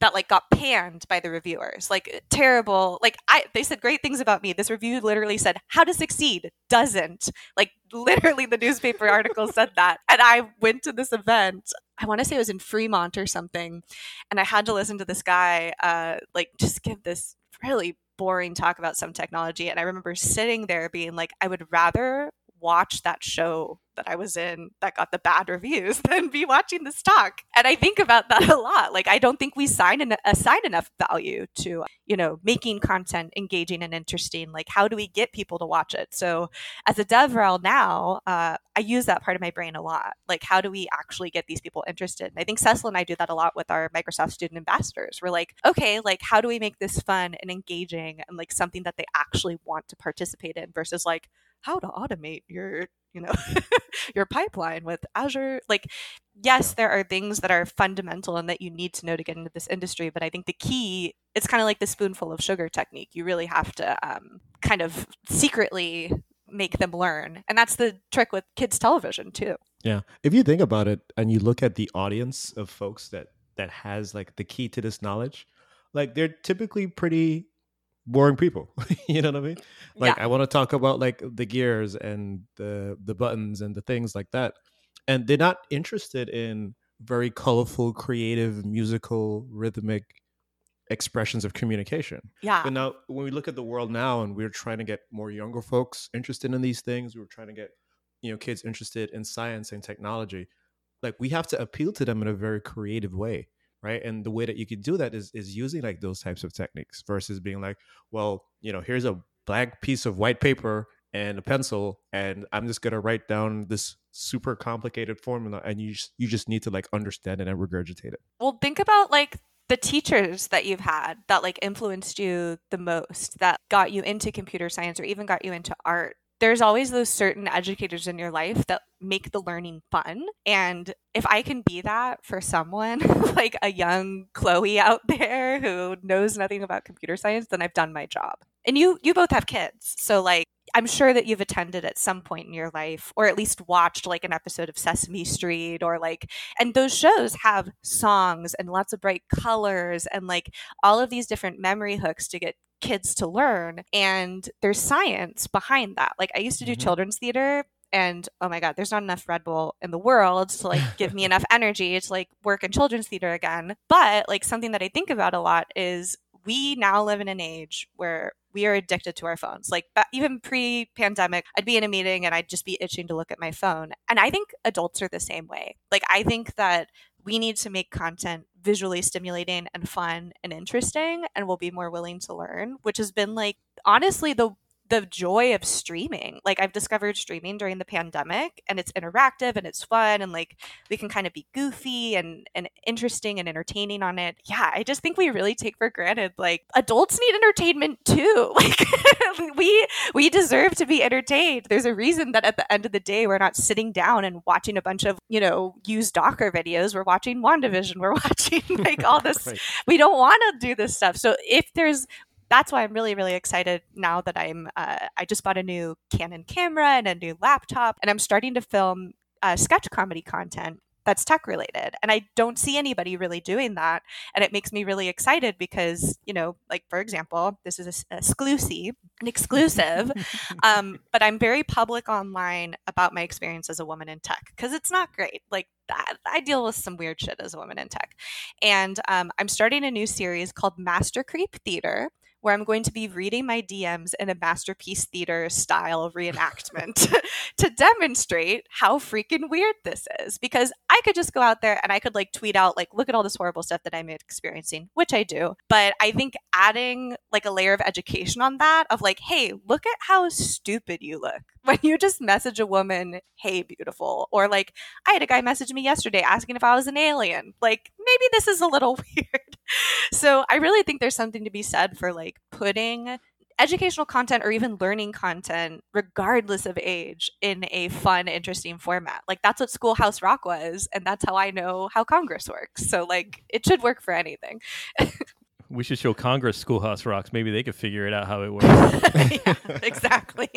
that like got panned by the reviewers. Like terrible like i they said great things about me. This review literally said how to succeed doesn't like literally the newspaper article said that. And i went to this event i want to say it was in fremont or something and i had to listen to this guy uh like just give this really boring talk about some technology. And i remember sitting there being like i would rather watch that show that I was in that got the bad reviews than be watching this talk. And I think about that a lot. Like I don't think we sign an, assign enough value to, you know, making content engaging and interesting. Like how do we get people to watch it? So as a DevRel now, uh, I use that part of my brain a lot. Like how do we actually get these people interested? And I think Cecil and I do that a lot with our Microsoft student ambassadors. We're like, okay, like how do we make this fun and engaging and like something that they actually want to participate in versus like how to automate your you know your pipeline with azure like yes there are things that are fundamental and that you need to know to get into this industry but i think the key it's kind of like the spoonful of sugar technique. You really have to um, kind of secretly make them learn and that's the trick with kids television too. Yeah. If you think about it and you look at the audience of folks that that has like the key to this knowledge like they're typically pretty boring people. you know what I mean? Like yeah. I want to talk about like the gears and the the buttons and the things like that. And they're not interested in very colorful, creative, musical, rhythmic expressions of communication. Yeah. But now when we look at the world now and we're trying to get more younger folks interested in these things, we're trying to get, you know, kids interested in science and technology. Like we have to appeal to them in a very creative way right? And the way that you could do that is is using like those types of techniques versus being like well you know here's a blank piece of white paper and a pencil and i'm just going to write down this super complicated formula and you just you just need to like understand it and regurgitate it. Well think about like the teachers that you've had that like influenced you the most that got you into computer science or even got you into art there's always those certain educators in your life that make the learning fun. And if I can be that for someone like a young Chloe out there who knows nothing about computer science, then I've done my job. And you you both have kids. So like I'm sure that you've attended at some point in your life or at least watched like an episode of Sesame Street or like and those shows have songs and lots of bright colors and like all of these different memory hooks to get kids to learn and there's science behind that. Like i used to do Mhm. children's theater and oh my god there's not enough red bull in the world to like give me enough energy to like work in children's theater again. But like something that i think about a lot is we now live in an age where we are addicted to our phones. Like even pre-pandemic i'd be in a meeting and i'd just be itching to look at my phone. And i think adults are the same way. Like i think that we need to make content visually stimulating and fun and interesting and we'll be more willing to learn which has been like honestly the the joy of streaming. Like i've discovered streaming during the pandemic and it's interactive and it's fun and like we can kind of be goofy and and interesting and entertaining on it. Yeah i just think we really take for granted like adults need entertainment too. Like we we deserve to be entertained. There's a reason that at the end of the day we're not sitting down and watching a bunch of you know used docker videos. We're watching wandavision. We're watching like all this. Right. we don't want to do this stuff. So if there's that's why I'm really, really excited now that I'm. Uh, I just bought a new Canon camera and a new laptop, and I'm starting to film uh, sketch comedy content that's tech related. And I don't see anybody really doing that, and it makes me really excited because you know, like for example, this is a, a exclusive, an exclusive. um, but I'm very public online about my experience as a woman in tech because it's not great. Like that, I deal with some weird shit as a woman in tech, and um, I'm starting a new series called Master Creep Theater where I'm going to be reading my DMs in a masterpiece theater style reenactment to demonstrate how freaking weird this is. Because I could just go out there and I could like tweet out, like, look at all this horrible stuff that I'm experiencing, which I do. But I think adding like a layer of education on that, of like, hey, look at how stupid you look when you just message a woman, hey, beautiful. Or like, I had a guy message me yesterday asking if I was an alien. Like, maybe this is a little weird. So I really think there's something to be said for like putting educational content or even learning content, regardless of age, in a fun, interesting format. Like that's what Schoolhouse Rock was, and that's how I know how Congress works. So like it should work for anything. We should show Congress Schoolhouse Rocks. Maybe they could figure it out how it works. yeah, exactly.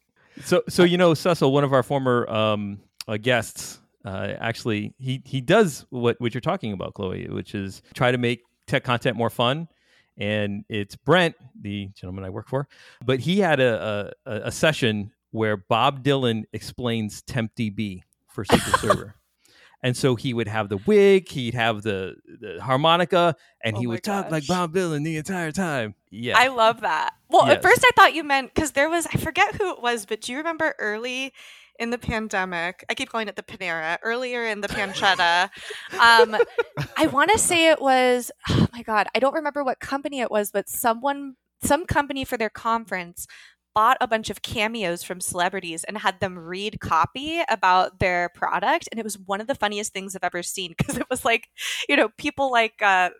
so, so you know, Cecil, one of our former um, uh, guests, uh, actually, he he does what what you're talking about, Chloe, which is try to make tech content more fun. And it's Brent, the gentleman I work for, but he had a a, a session where Bob Dylan explains TempDB for SQL Server. And so he would have the wig, he'd have the, the harmonica, and Oh he would talk like. Bob Dylan the entire time. Yeah. I love that. Well, Yes. at first I thought you meant because there was I forget who it was, but do you remember early in the pandemic? I keep calling it the Panera. Earlier in the pancetta, um, I want to say it was. Oh my god, I don't remember what company it was, but someone, some company for their conference. Bought a bunch of cameos from celebrities and had them read copy about their product. And it was one of the funniest things I've ever seen because it was like, you know, people like, uh,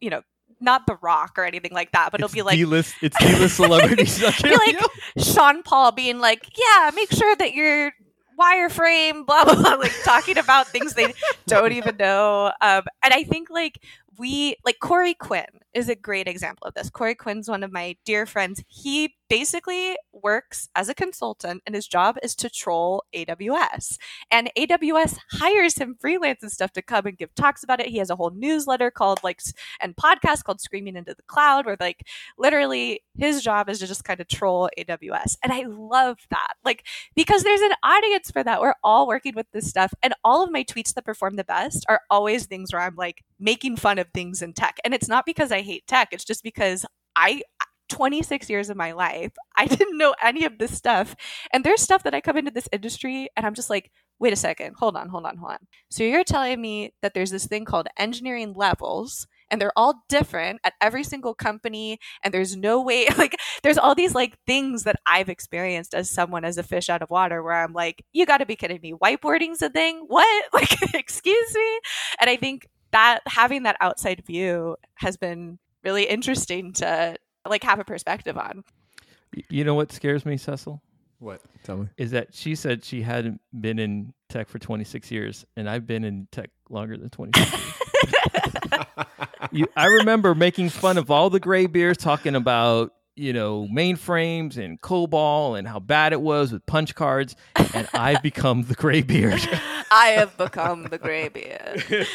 you know, not The Rock or anything like that, but it's it'll be like D-list, it's D-list celebrities. be like. Sean Paul being like, yeah, make sure that your wireframe, blah blah blah, like talking about things they don't even know. Um, and I think like we like Corey Quinn is a great example of this. Corey Quinn's one of my dear friends. He basically works as a consultant and his job is to troll AWS. And AWS hires him freelance and stuff to come and give talks about it. He has a whole newsletter called like and podcast called Screaming into the Cloud where like literally his job is to just kind of troll AWS. And I love that. Like because there's an audience for that. We're all working with this stuff. And all of my tweets that perform the best are always things where I'm like making fun of things in tech. And it's not because I hate tech, it's just because I 26 years of my life, I didn't know any of this stuff. And there's stuff that I come into this industry and I'm just like, wait a second, hold on, hold on, hold on. So you're telling me that there's this thing called engineering levels and they're all different at every single company and there's no way like there's all these like things that I've experienced as someone as a fish out of water where I'm like, you got to be kidding me. Whiteboarding's a thing? What? Like excuse me? And I think that having that outside view has been really interesting to like have a perspective on. You know what scares me, Cecil? What? Tell me. Is that she said she hadn't been in tech for 26 years, and I've been in tech longer than 26 years. you, I remember making fun of all the gray beers talking about, you know, mainframes and COBOL and how bad it was with punch cards, and I've become the gray beard. I have become the gray beard.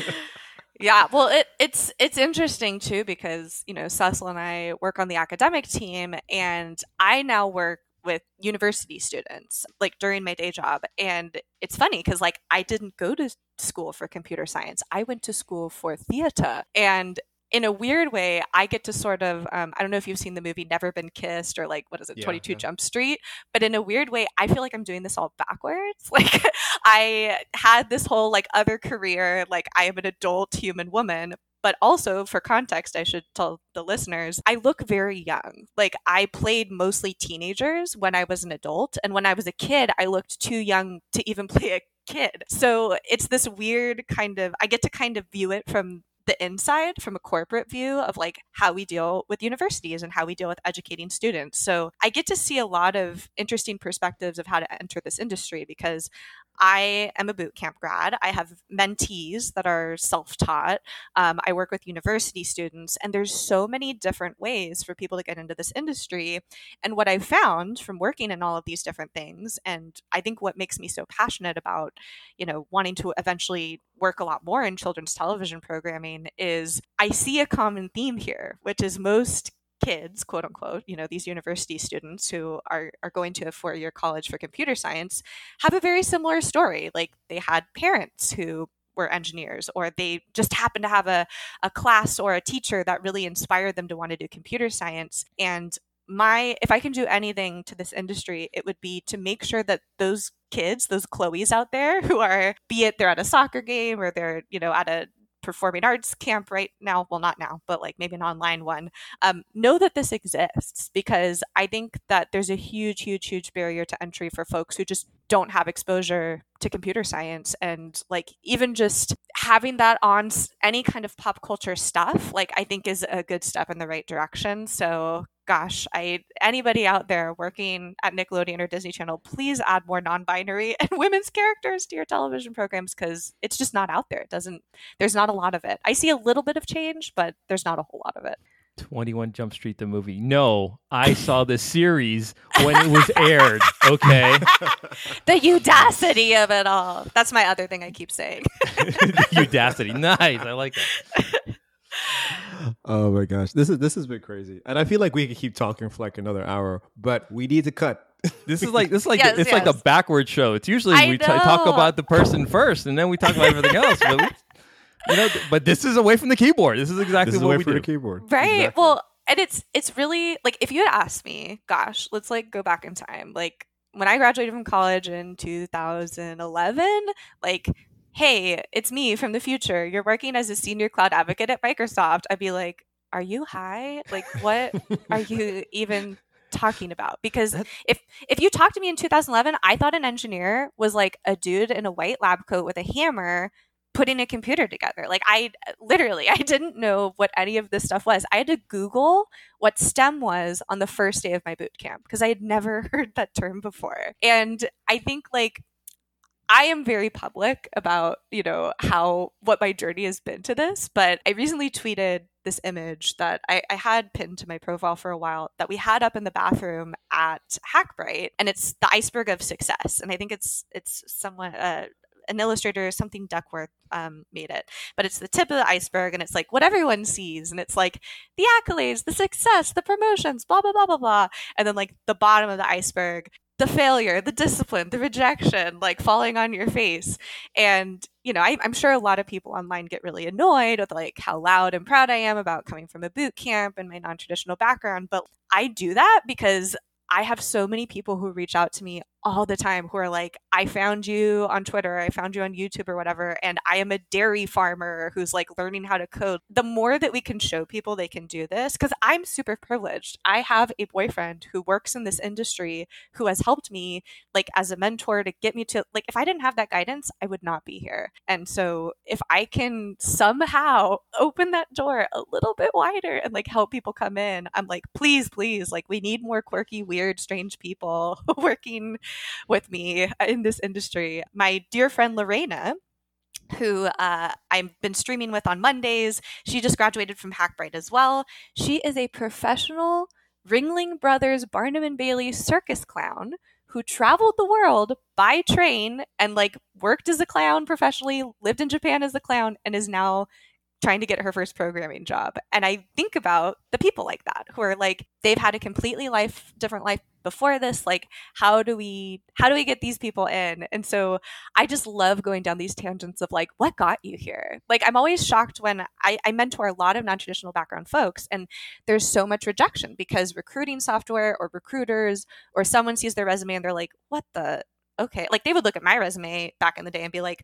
yeah, well, it, it's it's interesting too because you know Cecil and I work on the academic team, and I now work with university students like during my day job. And it's funny because like i didn't go to school for computer science. I went to school for theater. And in a weird way, I get to sort of, um, I don't know if you've seen the movie Never Been Kissed or like, what is it, yeah, 22 yeah. Jump Street? But in a weird way, I feel like I'm doing this all backwards. Like, I had this whole like other career, like, I am an adult human woman. But also, for context, I should tell the listeners, I look very young. Like, I played mostly teenagers when I was an adult. And when I was a kid, I looked too young to even play a kid. So it's this weird kind of, I get to kind of view it from the inside from a corporate view of like how we deal with universities and how we deal with educating students. So I get to see a lot of interesting perspectives of how to enter this industry because I am a boot camp grad. I have mentees that are self taught. Um, I work with university students, and there's so many different ways for people to get into this industry. And what I've found from working in all of these different things, and I think what makes me so passionate about, you know, wanting to eventually work a lot more in children's television programming is I see a common theme here, which is most kids, quote unquote, you know, these university students who are, are going to a four year college for computer science have a very similar story. Like they had parents who were engineers or they just happened to have a, a class or a teacher that really inspired them to want to do computer science. And my if I can do anything to this industry, it would be to make sure that those kids, those Chloe's out there who are, be it they're at a soccer game or they're, you know, at a performing arts camp right now well not now but like maybe an online one um, know that this exists because i think that there's a huge huge huge barrier to entry for folks who just don't have exposure to computer science and like even just having that on any kind of pop culture stuff like i think is a good step in the right direction. So gosh, I anybody out there working at Nickelodeon or Disney Channel, please add more non-binary and women's characters to your television programs because it's just not out there. It doesn't. There's not a lot of it. I see a little bit of change, but there's not a whole lot of it. 21 Jump Street the movie. No, I saw the series when it was aired. Okay. the audacity of it all. That's my other thing I keep saying. the audacity. Nice. I like that oh my gosh, this is this has been crazy, and I feel like we could keep talking for like another hour, but we need to cut. This is like this is like yes, it's yes. like a backward show. It's usually I we t- talk about the person first, and then we talk about everything else. But we, you know, but this is away from the keyboard. This is exactly this is what we do. the keyboard, right? Exactly. Well, and it's it's really like if you had asked me, gosh, let's like go back in time, like when I graduated from college in 2011, like hey, it's me from the future. You're working as a senior cloud advocate at Microsoft. I'd be like, are you high? Like, what are you even talking about? Because if if you talked to me in 2011, I thought an engineer was like a dude in a white lab coat with a hammer putting a computer together. Like I literally I didn't know what any of this stuff was. I had to Google what STEM was on the first day of my boot camp because I had never heard that term before. And I think like I am very public about, you know, how what my journey has been to this, but I recently tweeted this image that I, I, had pinned to my profile for a while that we had up in the bathroom at Hackbright, and it's the iceberg of success. And I think it's it's somewhat uh, an illustrator, something Duckworth um, made it, but it's the tip of the iceberg, and it's like what everyone sees, and it's like the accolades, the success, the promotions, blah blah blah blah blah, and then like the bottom of the iceberg the failure, the discipline, the rejection, like falling on your face. And, you know, I, am sure a lot of people online get really annoyed with like how loud and proud I am about coming from a boot camp and my non traditional background. But I do that because I have so many people who reach out to me all the time who are like, I found you on Twitter, I found you on YouTube or whatever, and I am a dairy farmer who's like learning how to code. The more that we can show people they can do this, because I'm super privileged. I have a boyfriend who works in this industry who has helped me, like, as a mentor to get me to, like, if I didn't have that guidance, I would not be here. And so if I can somehow open that door a little bit wider and like help people come in, I'm like, please, please, like, we need more quirky, weird, strange people working with me in this industry. My dear friend Lorena, who uh, I've been streaming with on Mondays. She just graduated from Hackbright as well. She is a professional Ringling Brothers Barnum and Bailey circus clown who traveled the world by train and like worked as a clown professionally, lived in Japan as a clown, and is now trying to get her first programming job. And I think about the people like that who are like, they've had a completely life, different life before this. Like, how do we, how do we get these people in? And so I just love going down these tangents of like, what got you here? Like, I'm always shocked when I, I mentor a lot of non traditional background folks and there's so much rejection because recruiting software or recruiters or someone sees their resume and they're like, what the, okay like they would look at my resume back in the day and be like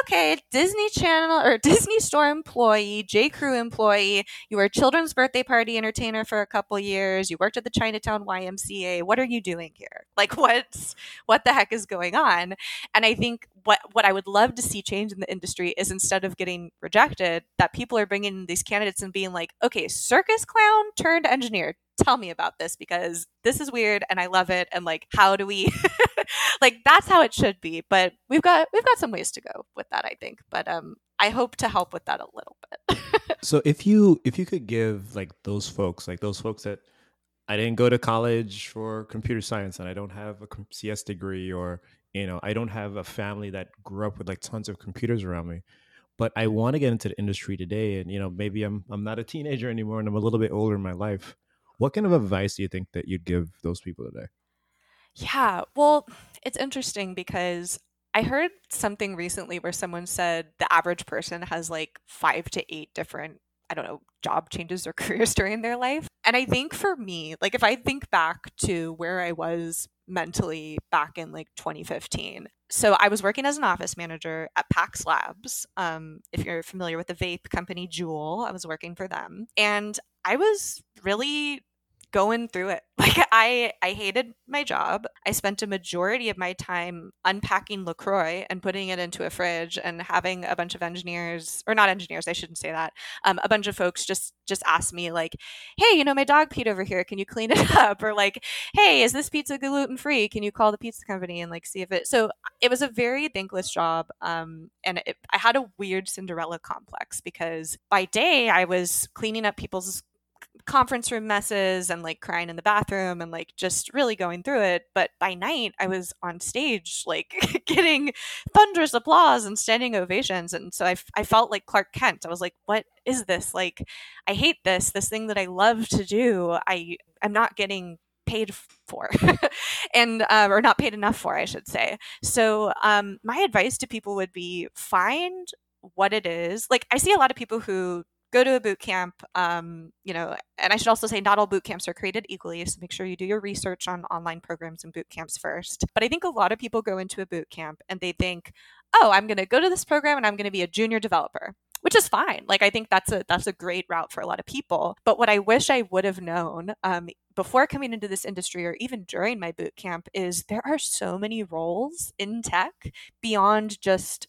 okay disney channel or disney store employee j. Crew employee you were a children's birthday party entertainer for a couple years you worked at the chinatown ymca what are you doing here? Like what's what the heck is going on? And i think what what i would love to see change in the industry is instead of getting rejected that people are bringing these candidates and being like okay circus clown turned engineer tell me about this because this is weird and I love it and like how do we like that's how it should be but we've got we've got some ways to go with that I think but um I hope to help with that a little bit. so if you if you could give like those folks like those folks that I didn't go to college for computer science and I don't have a CS degree or you know I don't have a family that grew up with like tons of computers around me but I want to get into the industry today and you know maybe I'm I'm not a teenager anymore and I'm a little bit older in my life what kind of advice do you think that you'd give those people today? Yeah, well, it's interesting because I heard something recently where someone said the average person has like five to eight different, I don't know, job changes or careers during their life. And I think for me, like if I think back to where I was mentally back in like 2015. So I was working as an office manager at Pax Labs. Um, if you're familiar with the vape company Juul, I was working for them. And I was really going through it. Like I I hated my job. I spent a majority of my time unpacking LaCroix and putting it into a fridge and having a bunch of engineers or not engineers, I shouldn't say that. Um, a bunch of folks just just ask me like, "Hey, you know my dog peed over here. Can you clean it up?" or like, "Hey, is this pizza gluten free? Can you call the pizza company and like see if it?" So it was a very thankless job um, and it, I had a weird Cinderella complex because by day I was cleaning up people's conference room messes and like crying in the bathroom and like just really going through it. But by night, I was on stage, like getting thunderous applause and standing ovations. And so I, I felt like Clark Kent. I was like, what is this? Like, I hate this, this thing that I love to do. I, I'm not getting paid for and uh, or not paid enough for i should say so um, my advice to people would be find what it is like i see a lot of people who go to a boot camp um, you know and i should also say not all boot camps are created equally so make sure you do your research on online programs and boot camps first. But i think a lot of people go into a boot camp and they think oh i'm going to go to this program and i'm going to be a junior developer which is fine. Like i think that's a that's a great route for a lot of people. But what i wish i would have known um, before coming into this industry or even during my boot camp is there are so many roles in tech beyond just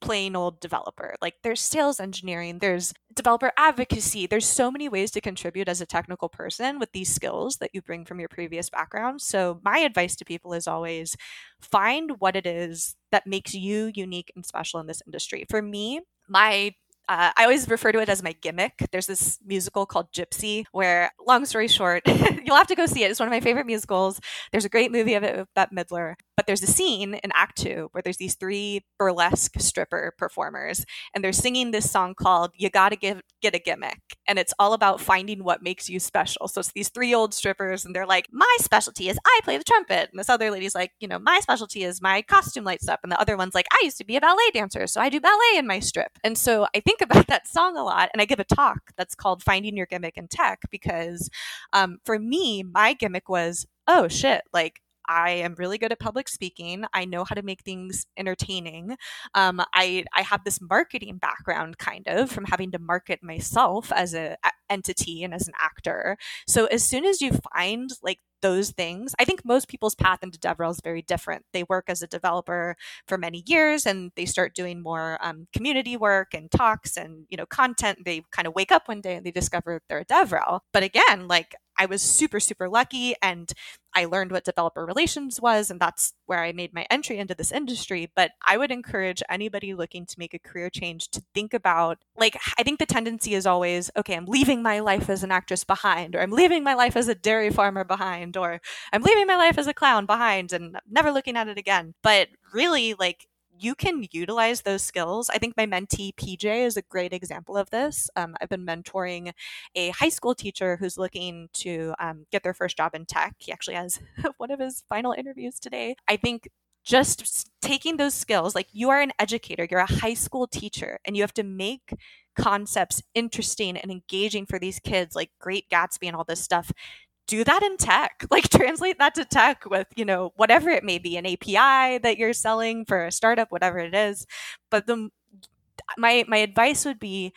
plain old developer. Like there's sales engineering, there's developer advocacy. There's so many ways to contribute as a technical person with these skills that you bring from your previous background. So my advice to people is always find what it is that makes you unique and special in this industry. For me, my uh, I always refer to it as my gimmick. There's this musical called Gypsy, where, long story short, you'll have to go see it. It's one of my favorite musicals. There's a great movie of it with Bette Midler. But there's a scene in Act Two where there's these three burlesque stripper performers, and they're singing this song called "You Gotta Give Get a Gimmick," and it's all about finding what makes you special. So it's these three old strippers, and they're like, "My specialty is I play the trumpet," and this other lady's like, "You know, my specialty is my costume lights up," and the other one's like, "I used to be a ballet dancer, so I do ballet in my strip." And so I think think about that song a lot. And I give a talk that's called Finding Your Gimmick in Tech because um, for me, my gimmick was, oh shit, like I am really good at public speaking. I know how to make things entertaining. Um, I I have this marketing background, kind of, from having to market myself as a, a entity and as an actor. So as soon as you find like those things. I think most people's path into DevRel is very different. They work as a developer for many years and they start doing more um, community work and talks and you know content. They kind of wake up one day and they discover they're a DevRel. But again, like I was super, super lucky and I learned what developer relations was, and that's where I made my entry into this industry. But I would encourage anybody looking to make a career change to think about like, I think the tendency is always, okay, I'm leaving my life as an actress behind, or I'm leaving my life as a dairy farmer behind, or I'm leaving my life as a clown behind and never looking at it again. But really, like, you can utilize those skills. I think my mentee PJ is a great example of this. Um, I've been mentoring a high school teacher who's looking to um, get their first job in tech. He actually has one of his final interviews today. I think just taking those skills, like you are an educator, you're a high school teacher, and you have to make concepts interesting and engaging for these kids, like Great Gatsby and all this stuff do that in tech. Like translate that to tech with you know whatever it may be an api that you're selling for a startup whatever it is. But the my my advice would be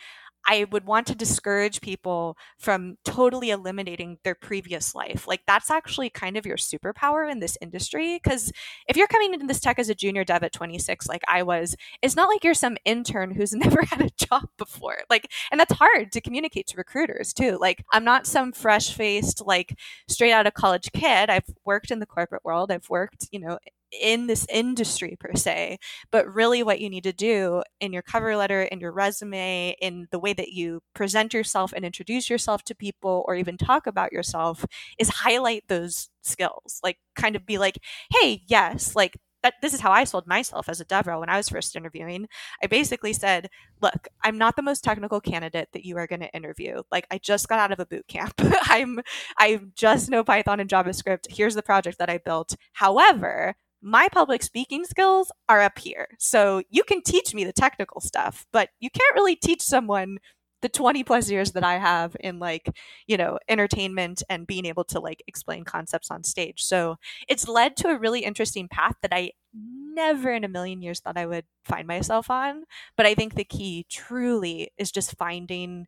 I would want to discourage people from totally eliminating their previous life. Like that's actually kind of your superpower in this industry. Because if you're coming into this tech as a junior dev at 26, like I was, it's not like you're some intern who's never had a job before. Like, and that's hard to communicate to recruiters too. Like, I'm not some fresh faced, like straight out of college kid. I've worked in the corporate world. I've worked, you know, in this industry per se, but really what you need to do in your cover letter, in your resume, in the way that you present yourself and introduce yourself to people or even talk about yourself is highlight those skills. Like kind of be like, hey, yes, like that this is how I sold myself as a DevRel when I was first interviewing. I basically said, "Look, I'm not the most technical candidate that you are going to interview. Like I just got out of a boot camp. I'm I just know Python and JavaScript. Here's the project that I built. However, my public speaking skills are up here. So you can teach me the technical stuff, but you can't really teach someone the 20 plus years that I have in like, you know, entertainment and being able to like explain concepts on stage. So it's led to a really interesting path that I never in a million years thought I would find myself on. But I think the key truly is just finding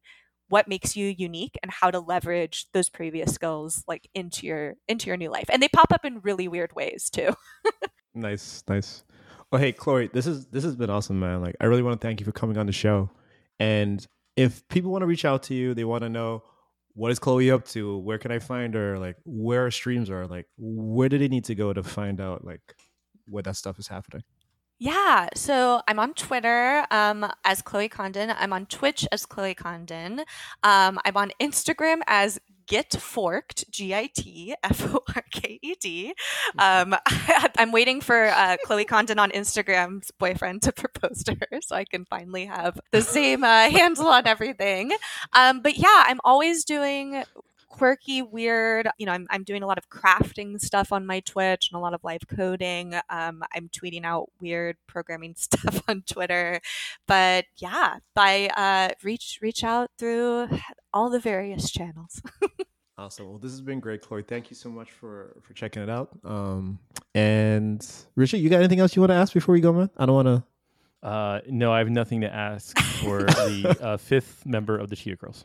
what makes you unique and how to leverage those previous skills like into your into your new life. And they pop up in really weird ways too. Nice nice. Well hey chloe this is this has been awesome man. Like i really want to thank you for coming on the show. And if people want to reach out to you they want to know what is chloe up to? Where can i find her? Like where our streams are? Like where do they need to go to find out like where that stuff is happening yeah, so I'm on Twitter um, as Chloe Condon. I'm on Twitch as Chloe Condon. Um, I'm on Instagram as Git Forked, G I T F O R K E D. Um, I'm waiting for uh, Chloe Condon on Instagram's boyfriend to propose to her so I can finally have the same uh, handle on everything. Um, but yeah, I'm always doing quirky, weird. You know, I'm, I'm doing a lot of crafting stuff on my Twitch and a lot of live coding. Um, I'm tweeting out weird programming stuff on Twitter. But yeah, by uh, reach reach out through all the various channels. Awesome. Well, this has been great, Chloe. Thank you so much for for checking it out. Um, and Richard, you got anything else you want to ask before we go, man? I don't want to. Uh, no, I have nothing to ask for the uh, fifth member of the Cheetah Girls.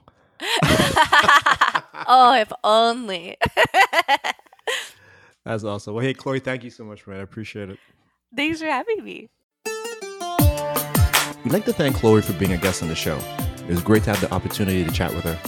Oh, if only. That's awesome. Well, hey, Chloe, thank you so much, man. I appreciate it. Thanks for having me. We'd like to thank Chloe for being a guest on the show. It was great to have the opportunity to chat with her.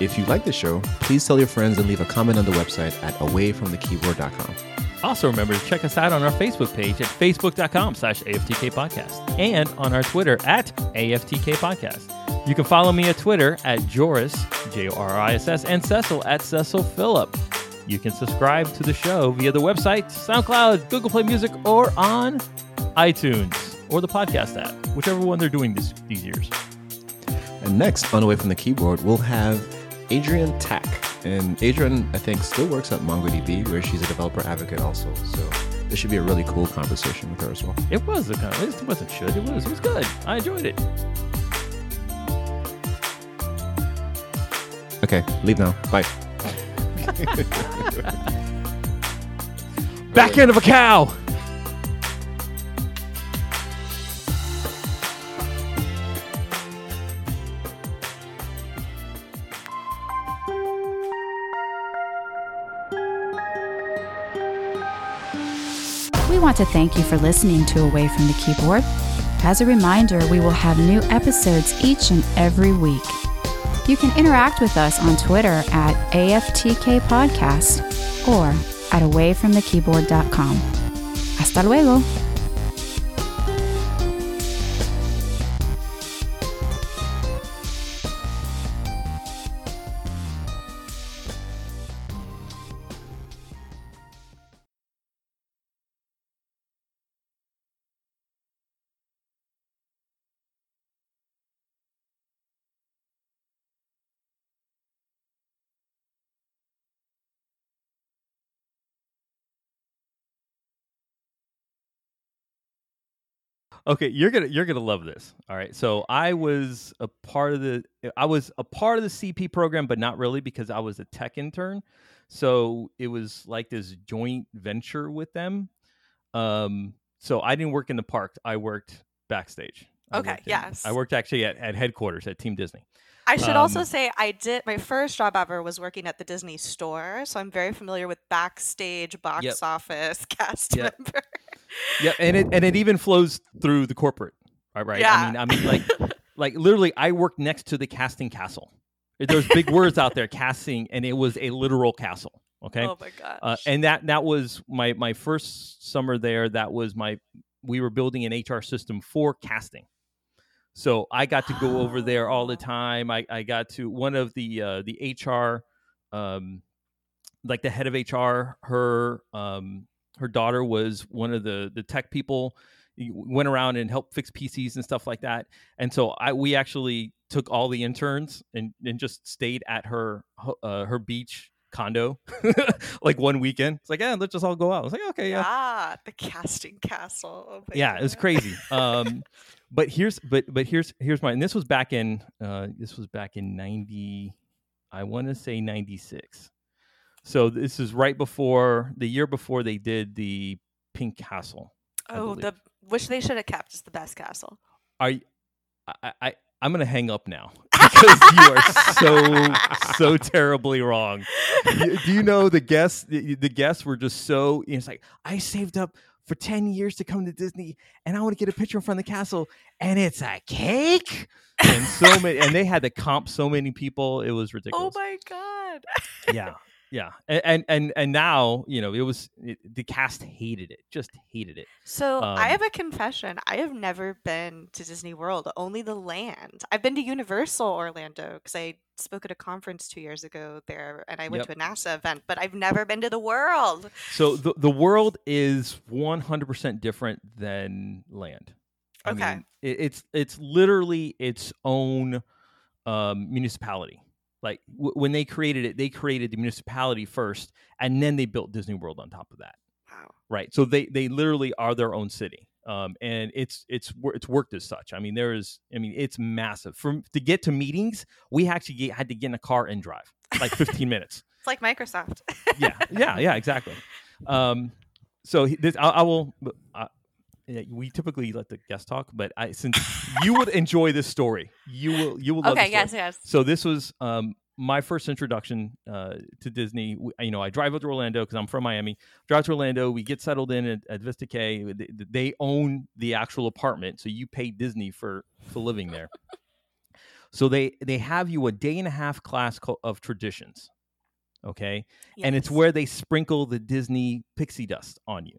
If you like the show, please tell your friends and leave a comment on the website at awayfromthekeyboard.com. Also, remember to check us out on our Facebook page at facebook.com slash AFTK podcast and on our Twitter at AFTK podcast. You can follow me at Twitter at Jorriss, J O R I S S, and Cecil at Cecil Phillip. You can subscribe to the show via the website, SoundCloud, Google Play Music, or on iTunes or the podcast app, whichever one they're doing this, these years. And next, on Away from the Keyboard, we'll have Adrienne Tacke. And Adrienne, I think, still works at MongoDB, where she's a developer advocate also. So this should be a really cool conversation with her as well. It was a of, it wasn't should, it was, it was good. I enjoyed it. Okay, leave now. Bye. Back end of a cow. We want to thank you for listening to Away from the Keyboard. As a reminder, we will have new episodes each and every week. You can interact with us on Twitter at AFTK Podcast or at awayfromthekeyboard.com. Hasta luego. Okay, you're gonna you're gonna love this. All right. So I was a part of the I was a part of the CP program, but not really because I was a tech intern. So it was like this joint venture with them. Um, so I didn't work in the park. I worked backstage. I Okay, worked in- yes. I worked actually at, at headquarters at Team Disney. I should also Um, say I did my first job ever was working at the Disney store, so I'm very familiar with backstage, box Yep. office, cast Yep. member. Yeah, and it and it even flows through the corporate. All right. I mean, I mean, like, like literally, I worked next to the casting castle. There's big words out there, casting, and it was a literal castle. Okay. Oh my gosh. uh, and that that was my my first summer there. That was my we were building an HR system for casting. So I got to go over there all the time. I, I got to one of the uh, the HR, um, like the head of HR. Her um, her daughter was one of the the tech people. Went around and helped fix PCs and stuff like that. And so I we actually took all the interns and, and just stayed at her uh, her beach condo like one weekend. It's like yeah, let's just all go out. I was like okay yeah Ah, the casting castle. Oh yeah it was crazy um but here's but but here's here's my and this was back in uh this was back in 90 i want to say 96 so this is right before the year before they did the pink castle Oh, the which they should have kept is the best castle. are you, I, I i'm gonna hang up now because you are so so terribly wrong You- do you know the guests the, the guests were just so it's like i saved up for 10 years to come to disney and i want to get a picture in front of the castle and it's a cake and so many and they had to comp so many people it was oh ridiculous. Oh my god. yeah yeah and and and now you know it was it, the cast hated it just hated it So I Um, have a confession. I have never been to Disney World, only the land. I've been to Universal Orlando because I spoke at a conference two years ago there, and I went Yep. to a NASA event. But I've never been to the world. So the the world is one hundred percent different than land. I Okay. mean, it, it's it's literally its own um, municipality. Like w- when they created it, they created the municipality first, and then they built Disney World on top of that. Wow. Right. So they they literally are their own city. Um, and it's it's it's worked as such. I mean, there is. I mean, it's massive. From to get to meetings, we actually get, had to get in a car and drive like fifteen minutes It's like Microsoft. yeah, yeah, yeah, exactly. Um, so this, I, I will. Uh, yeah, we typically let the guest talk, but I since you would enjoy this story, you will you will love. okay. Yes. Yes. So this was um my first introduction uh, to Disney. W- You know, I drive up to Orlando because I'm from Miami. Drive to Orlando. We get settled in at, at Vista Way. They, they own the actual apartment, so you pay Disney for for living there. so they they have you a day and a half class of traditions. Okay, and it's where they sprinkle the Disney pixie dust on you.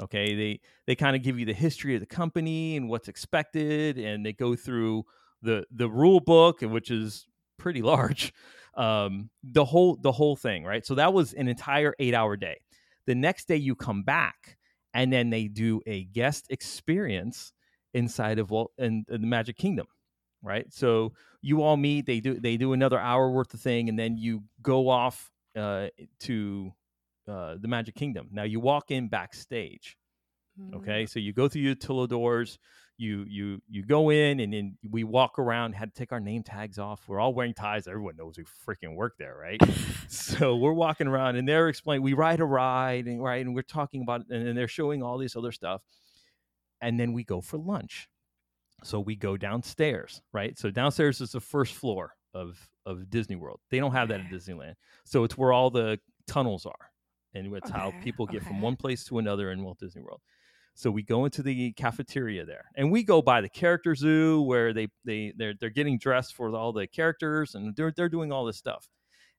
Okay, they they kind of give you the history of the company and what's expected, and they go through the the rule book, which is pretty large. Um, the whole the whole thing, right? So that was an entire eight hour day. The next day you come back, and then they do a guest experience inside of Walt in, in the Magic Kingdom, right? So you all meet. They do they do another hour worth of thing, and then you go off uh, to uh, the Magic Kingdom. Now you walk in backstage. Okay, Mm. so you go through utilidors. You you you go in, and then we walk around. Had to take our name tags off. We're all wearing ties. Everyone knows we freaking work there, right? so we're walking around, and they're explaining. We ride a ride, and right, and we're talking about, and then they're showing all this other stuff, and then we go for lunch. So we go downstairs, right? So downstairs is the first floor of of Disney World. They don't have that at Disneyland. So it's where all the tunnels are, and it's how people get from one place to another in Walt Disney World. So we go into the cafeteria there, and we go by the character zoo where they they they're they're getting dressed for all the characters, and they're they're doing all this stuff.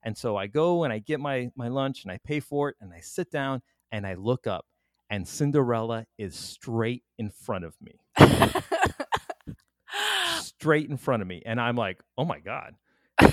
And so I go and I get my my lunch and I pay for it, and I sit down and I look up, and Cinderella is straight in front of me, straight in front of me, and I'm like, oh my god.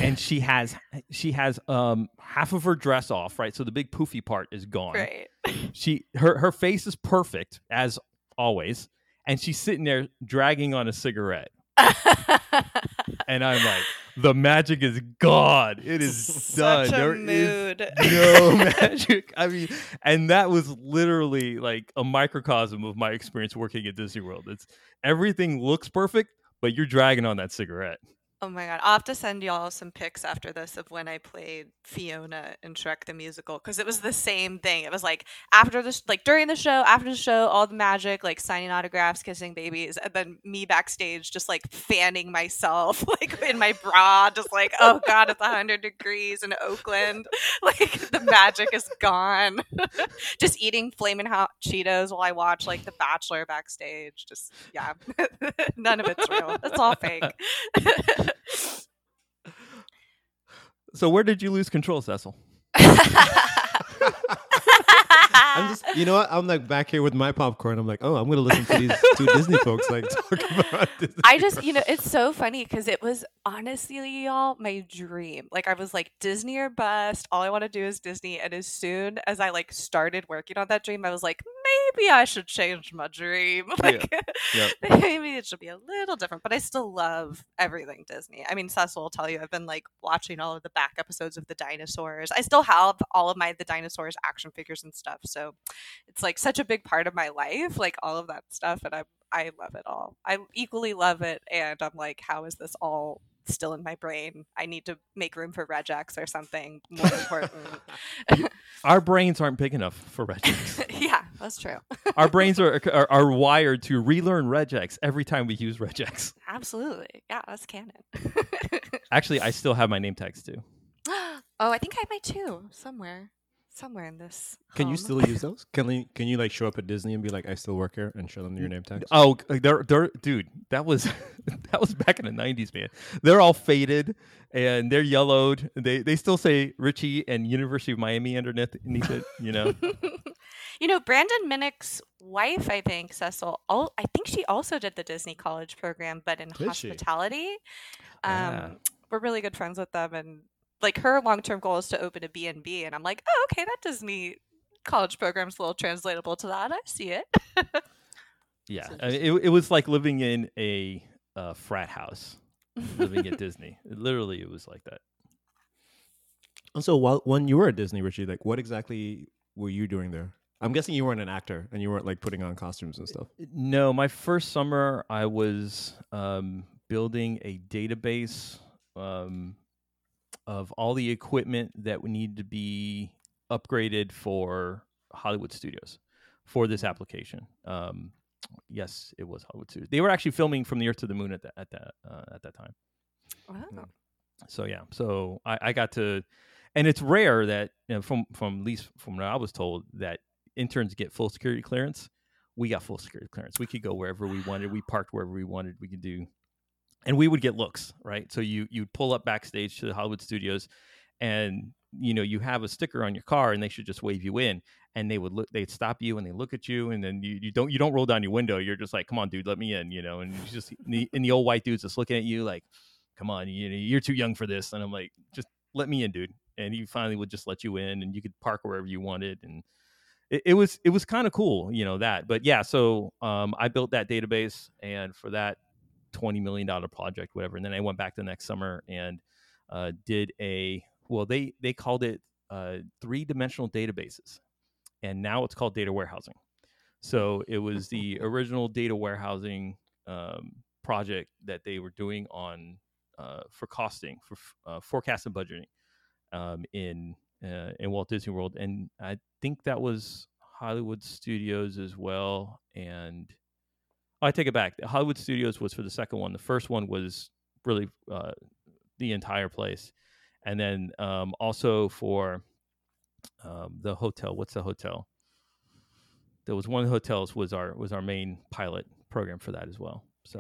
And she has she has um half of her dress off right so the big poofy part is gone Great. she her her face is perfect as always and she's sitting there dragging on a cigarette and I'm like, the magic is gone. It is done. Such a There is mood. no magic. I mean, and that was literally like a microcosm of my experience working at Disney World. It's everything looks perfect, but you're dragging on that cigarette. Oh my god, I'll have to send y'all some pics after this of when I played Fiona in Shrek the Musical because it was the same thing. It was like after the like during the show, after the show, all the magic, like signing autographs, kissing babies, and then me backstage just like fanning myself like in my bra, just like oh god, it's hundred degrees in Oakland, like the magic is gone. just eating flaming hot Cheetos while I watch like The Bachelor backstage. Just yeah, none of it's real. It's all fake. So where did you lose control, Cecil? I'm just, you know what? I'm like back here with my popcorn. I'm like, oh, I'm gonna listen to these two Disney folks like talk about Disney. I just, you know, it's so funny because it was honestly, y'all, my dream. Like, I was like, Disney or bust. All I want to do is Disney. And as soon as I like started working on that dream, I was like, maybe I should change my dream. Like, Yep. maybe it should be a little different. But I still love everything Disney. I mean, Cecil will tell you, I've been like watching all of the back episodes of the dinosaurs. I still have all of my the dinosaurs action figures and stuff. So it's like such a big part of my life, like all of that stuff, and I'm I love it all. I equally love it, and I'm like, how is this all still in my brain? I need to make room for regex or something more important. Our brains aren't big enough for regex. yeah, that's true. Our brains are, are are wired to relearn regex every time we use regex. Absolutely, yeah, that's canon. Actually, I still have my name tags too. oh, I think I have my two somewhere, somewhere in this. Can you still use those? Can you, can you like show up at Disney and be like, I still work here and show them your name tags? Oh, they're, they're, dude, that was that was back in the '90s, man. They're all faded and they're yellowed. They they still say Richie and University of Miami underneath underneath it. You know, you know, Brandon Minnick's wife, I think, Cecil, al- I think she also did the Disney College program, but in Did she? hospitality. Um, Yeah. We're really good friends with them, and like her long-term goal is to open a B&B, and I'm like, oh, okay, that does Disney college program's a little translatable to that. I see it. yeah. I mean, it it was like living in a uh, frat house, living at Disney. Literally, it was like that. And so while when you were at Disney, Richie, like what exactly were you doing there? I'm guessing you weren't an actor and you weren't like putting on costumes and stuff. No, my first summer I was um, building a database um, of all the equipment that would need to be upgraded for Hollywood Studios for this application. Um, yes, it was Hollywood Studios. They were actually filming from the Earth to the Moon at that at that uh, at that time. Wow. So yeah, so I, I got to, and it's rare that you know, from from at least from what I was told that interns get full security clearance. We got full security clearance. We could go wherever we wanted. We parked wherever we wanted. We could do, and we would get looks right. So you you'd pull up backstage to the Hollywood Studios, and you know you have a sticker on your car, and they should just wave you in, and they would look. They'd stop you and they look at you, and then you, you don't you don't roll down your window. You're just like, come on, dude, let me in, you know. And you just the, and the old white dudes just looking at you like come on, you know, you're too young for this. And I'm like, just let me in, dude. And he finally would just let you in and you could park wherever you wanted. And it, it was, it was kind of cool, you know, that, but yeah, so um, I built that database and for that $20 million project, whatever. And then I went back the next summer and uh, did a, well, they, they called it uh, three dimensional databases and now it's called data warehousing. So it was the original data warehousing um, project that they were doing on uh, for costing, for uh, forecast and budgeting um, in uh, in Walt Disney World, and I think that was Hollywood Studios as well. And I take it back. Hollywood Studios was for the second one. The first one was really uh, the entire place, and then um, also for um, the hotel. What's the hotel? There was one of the hotels was our was our main pilot program for that as well.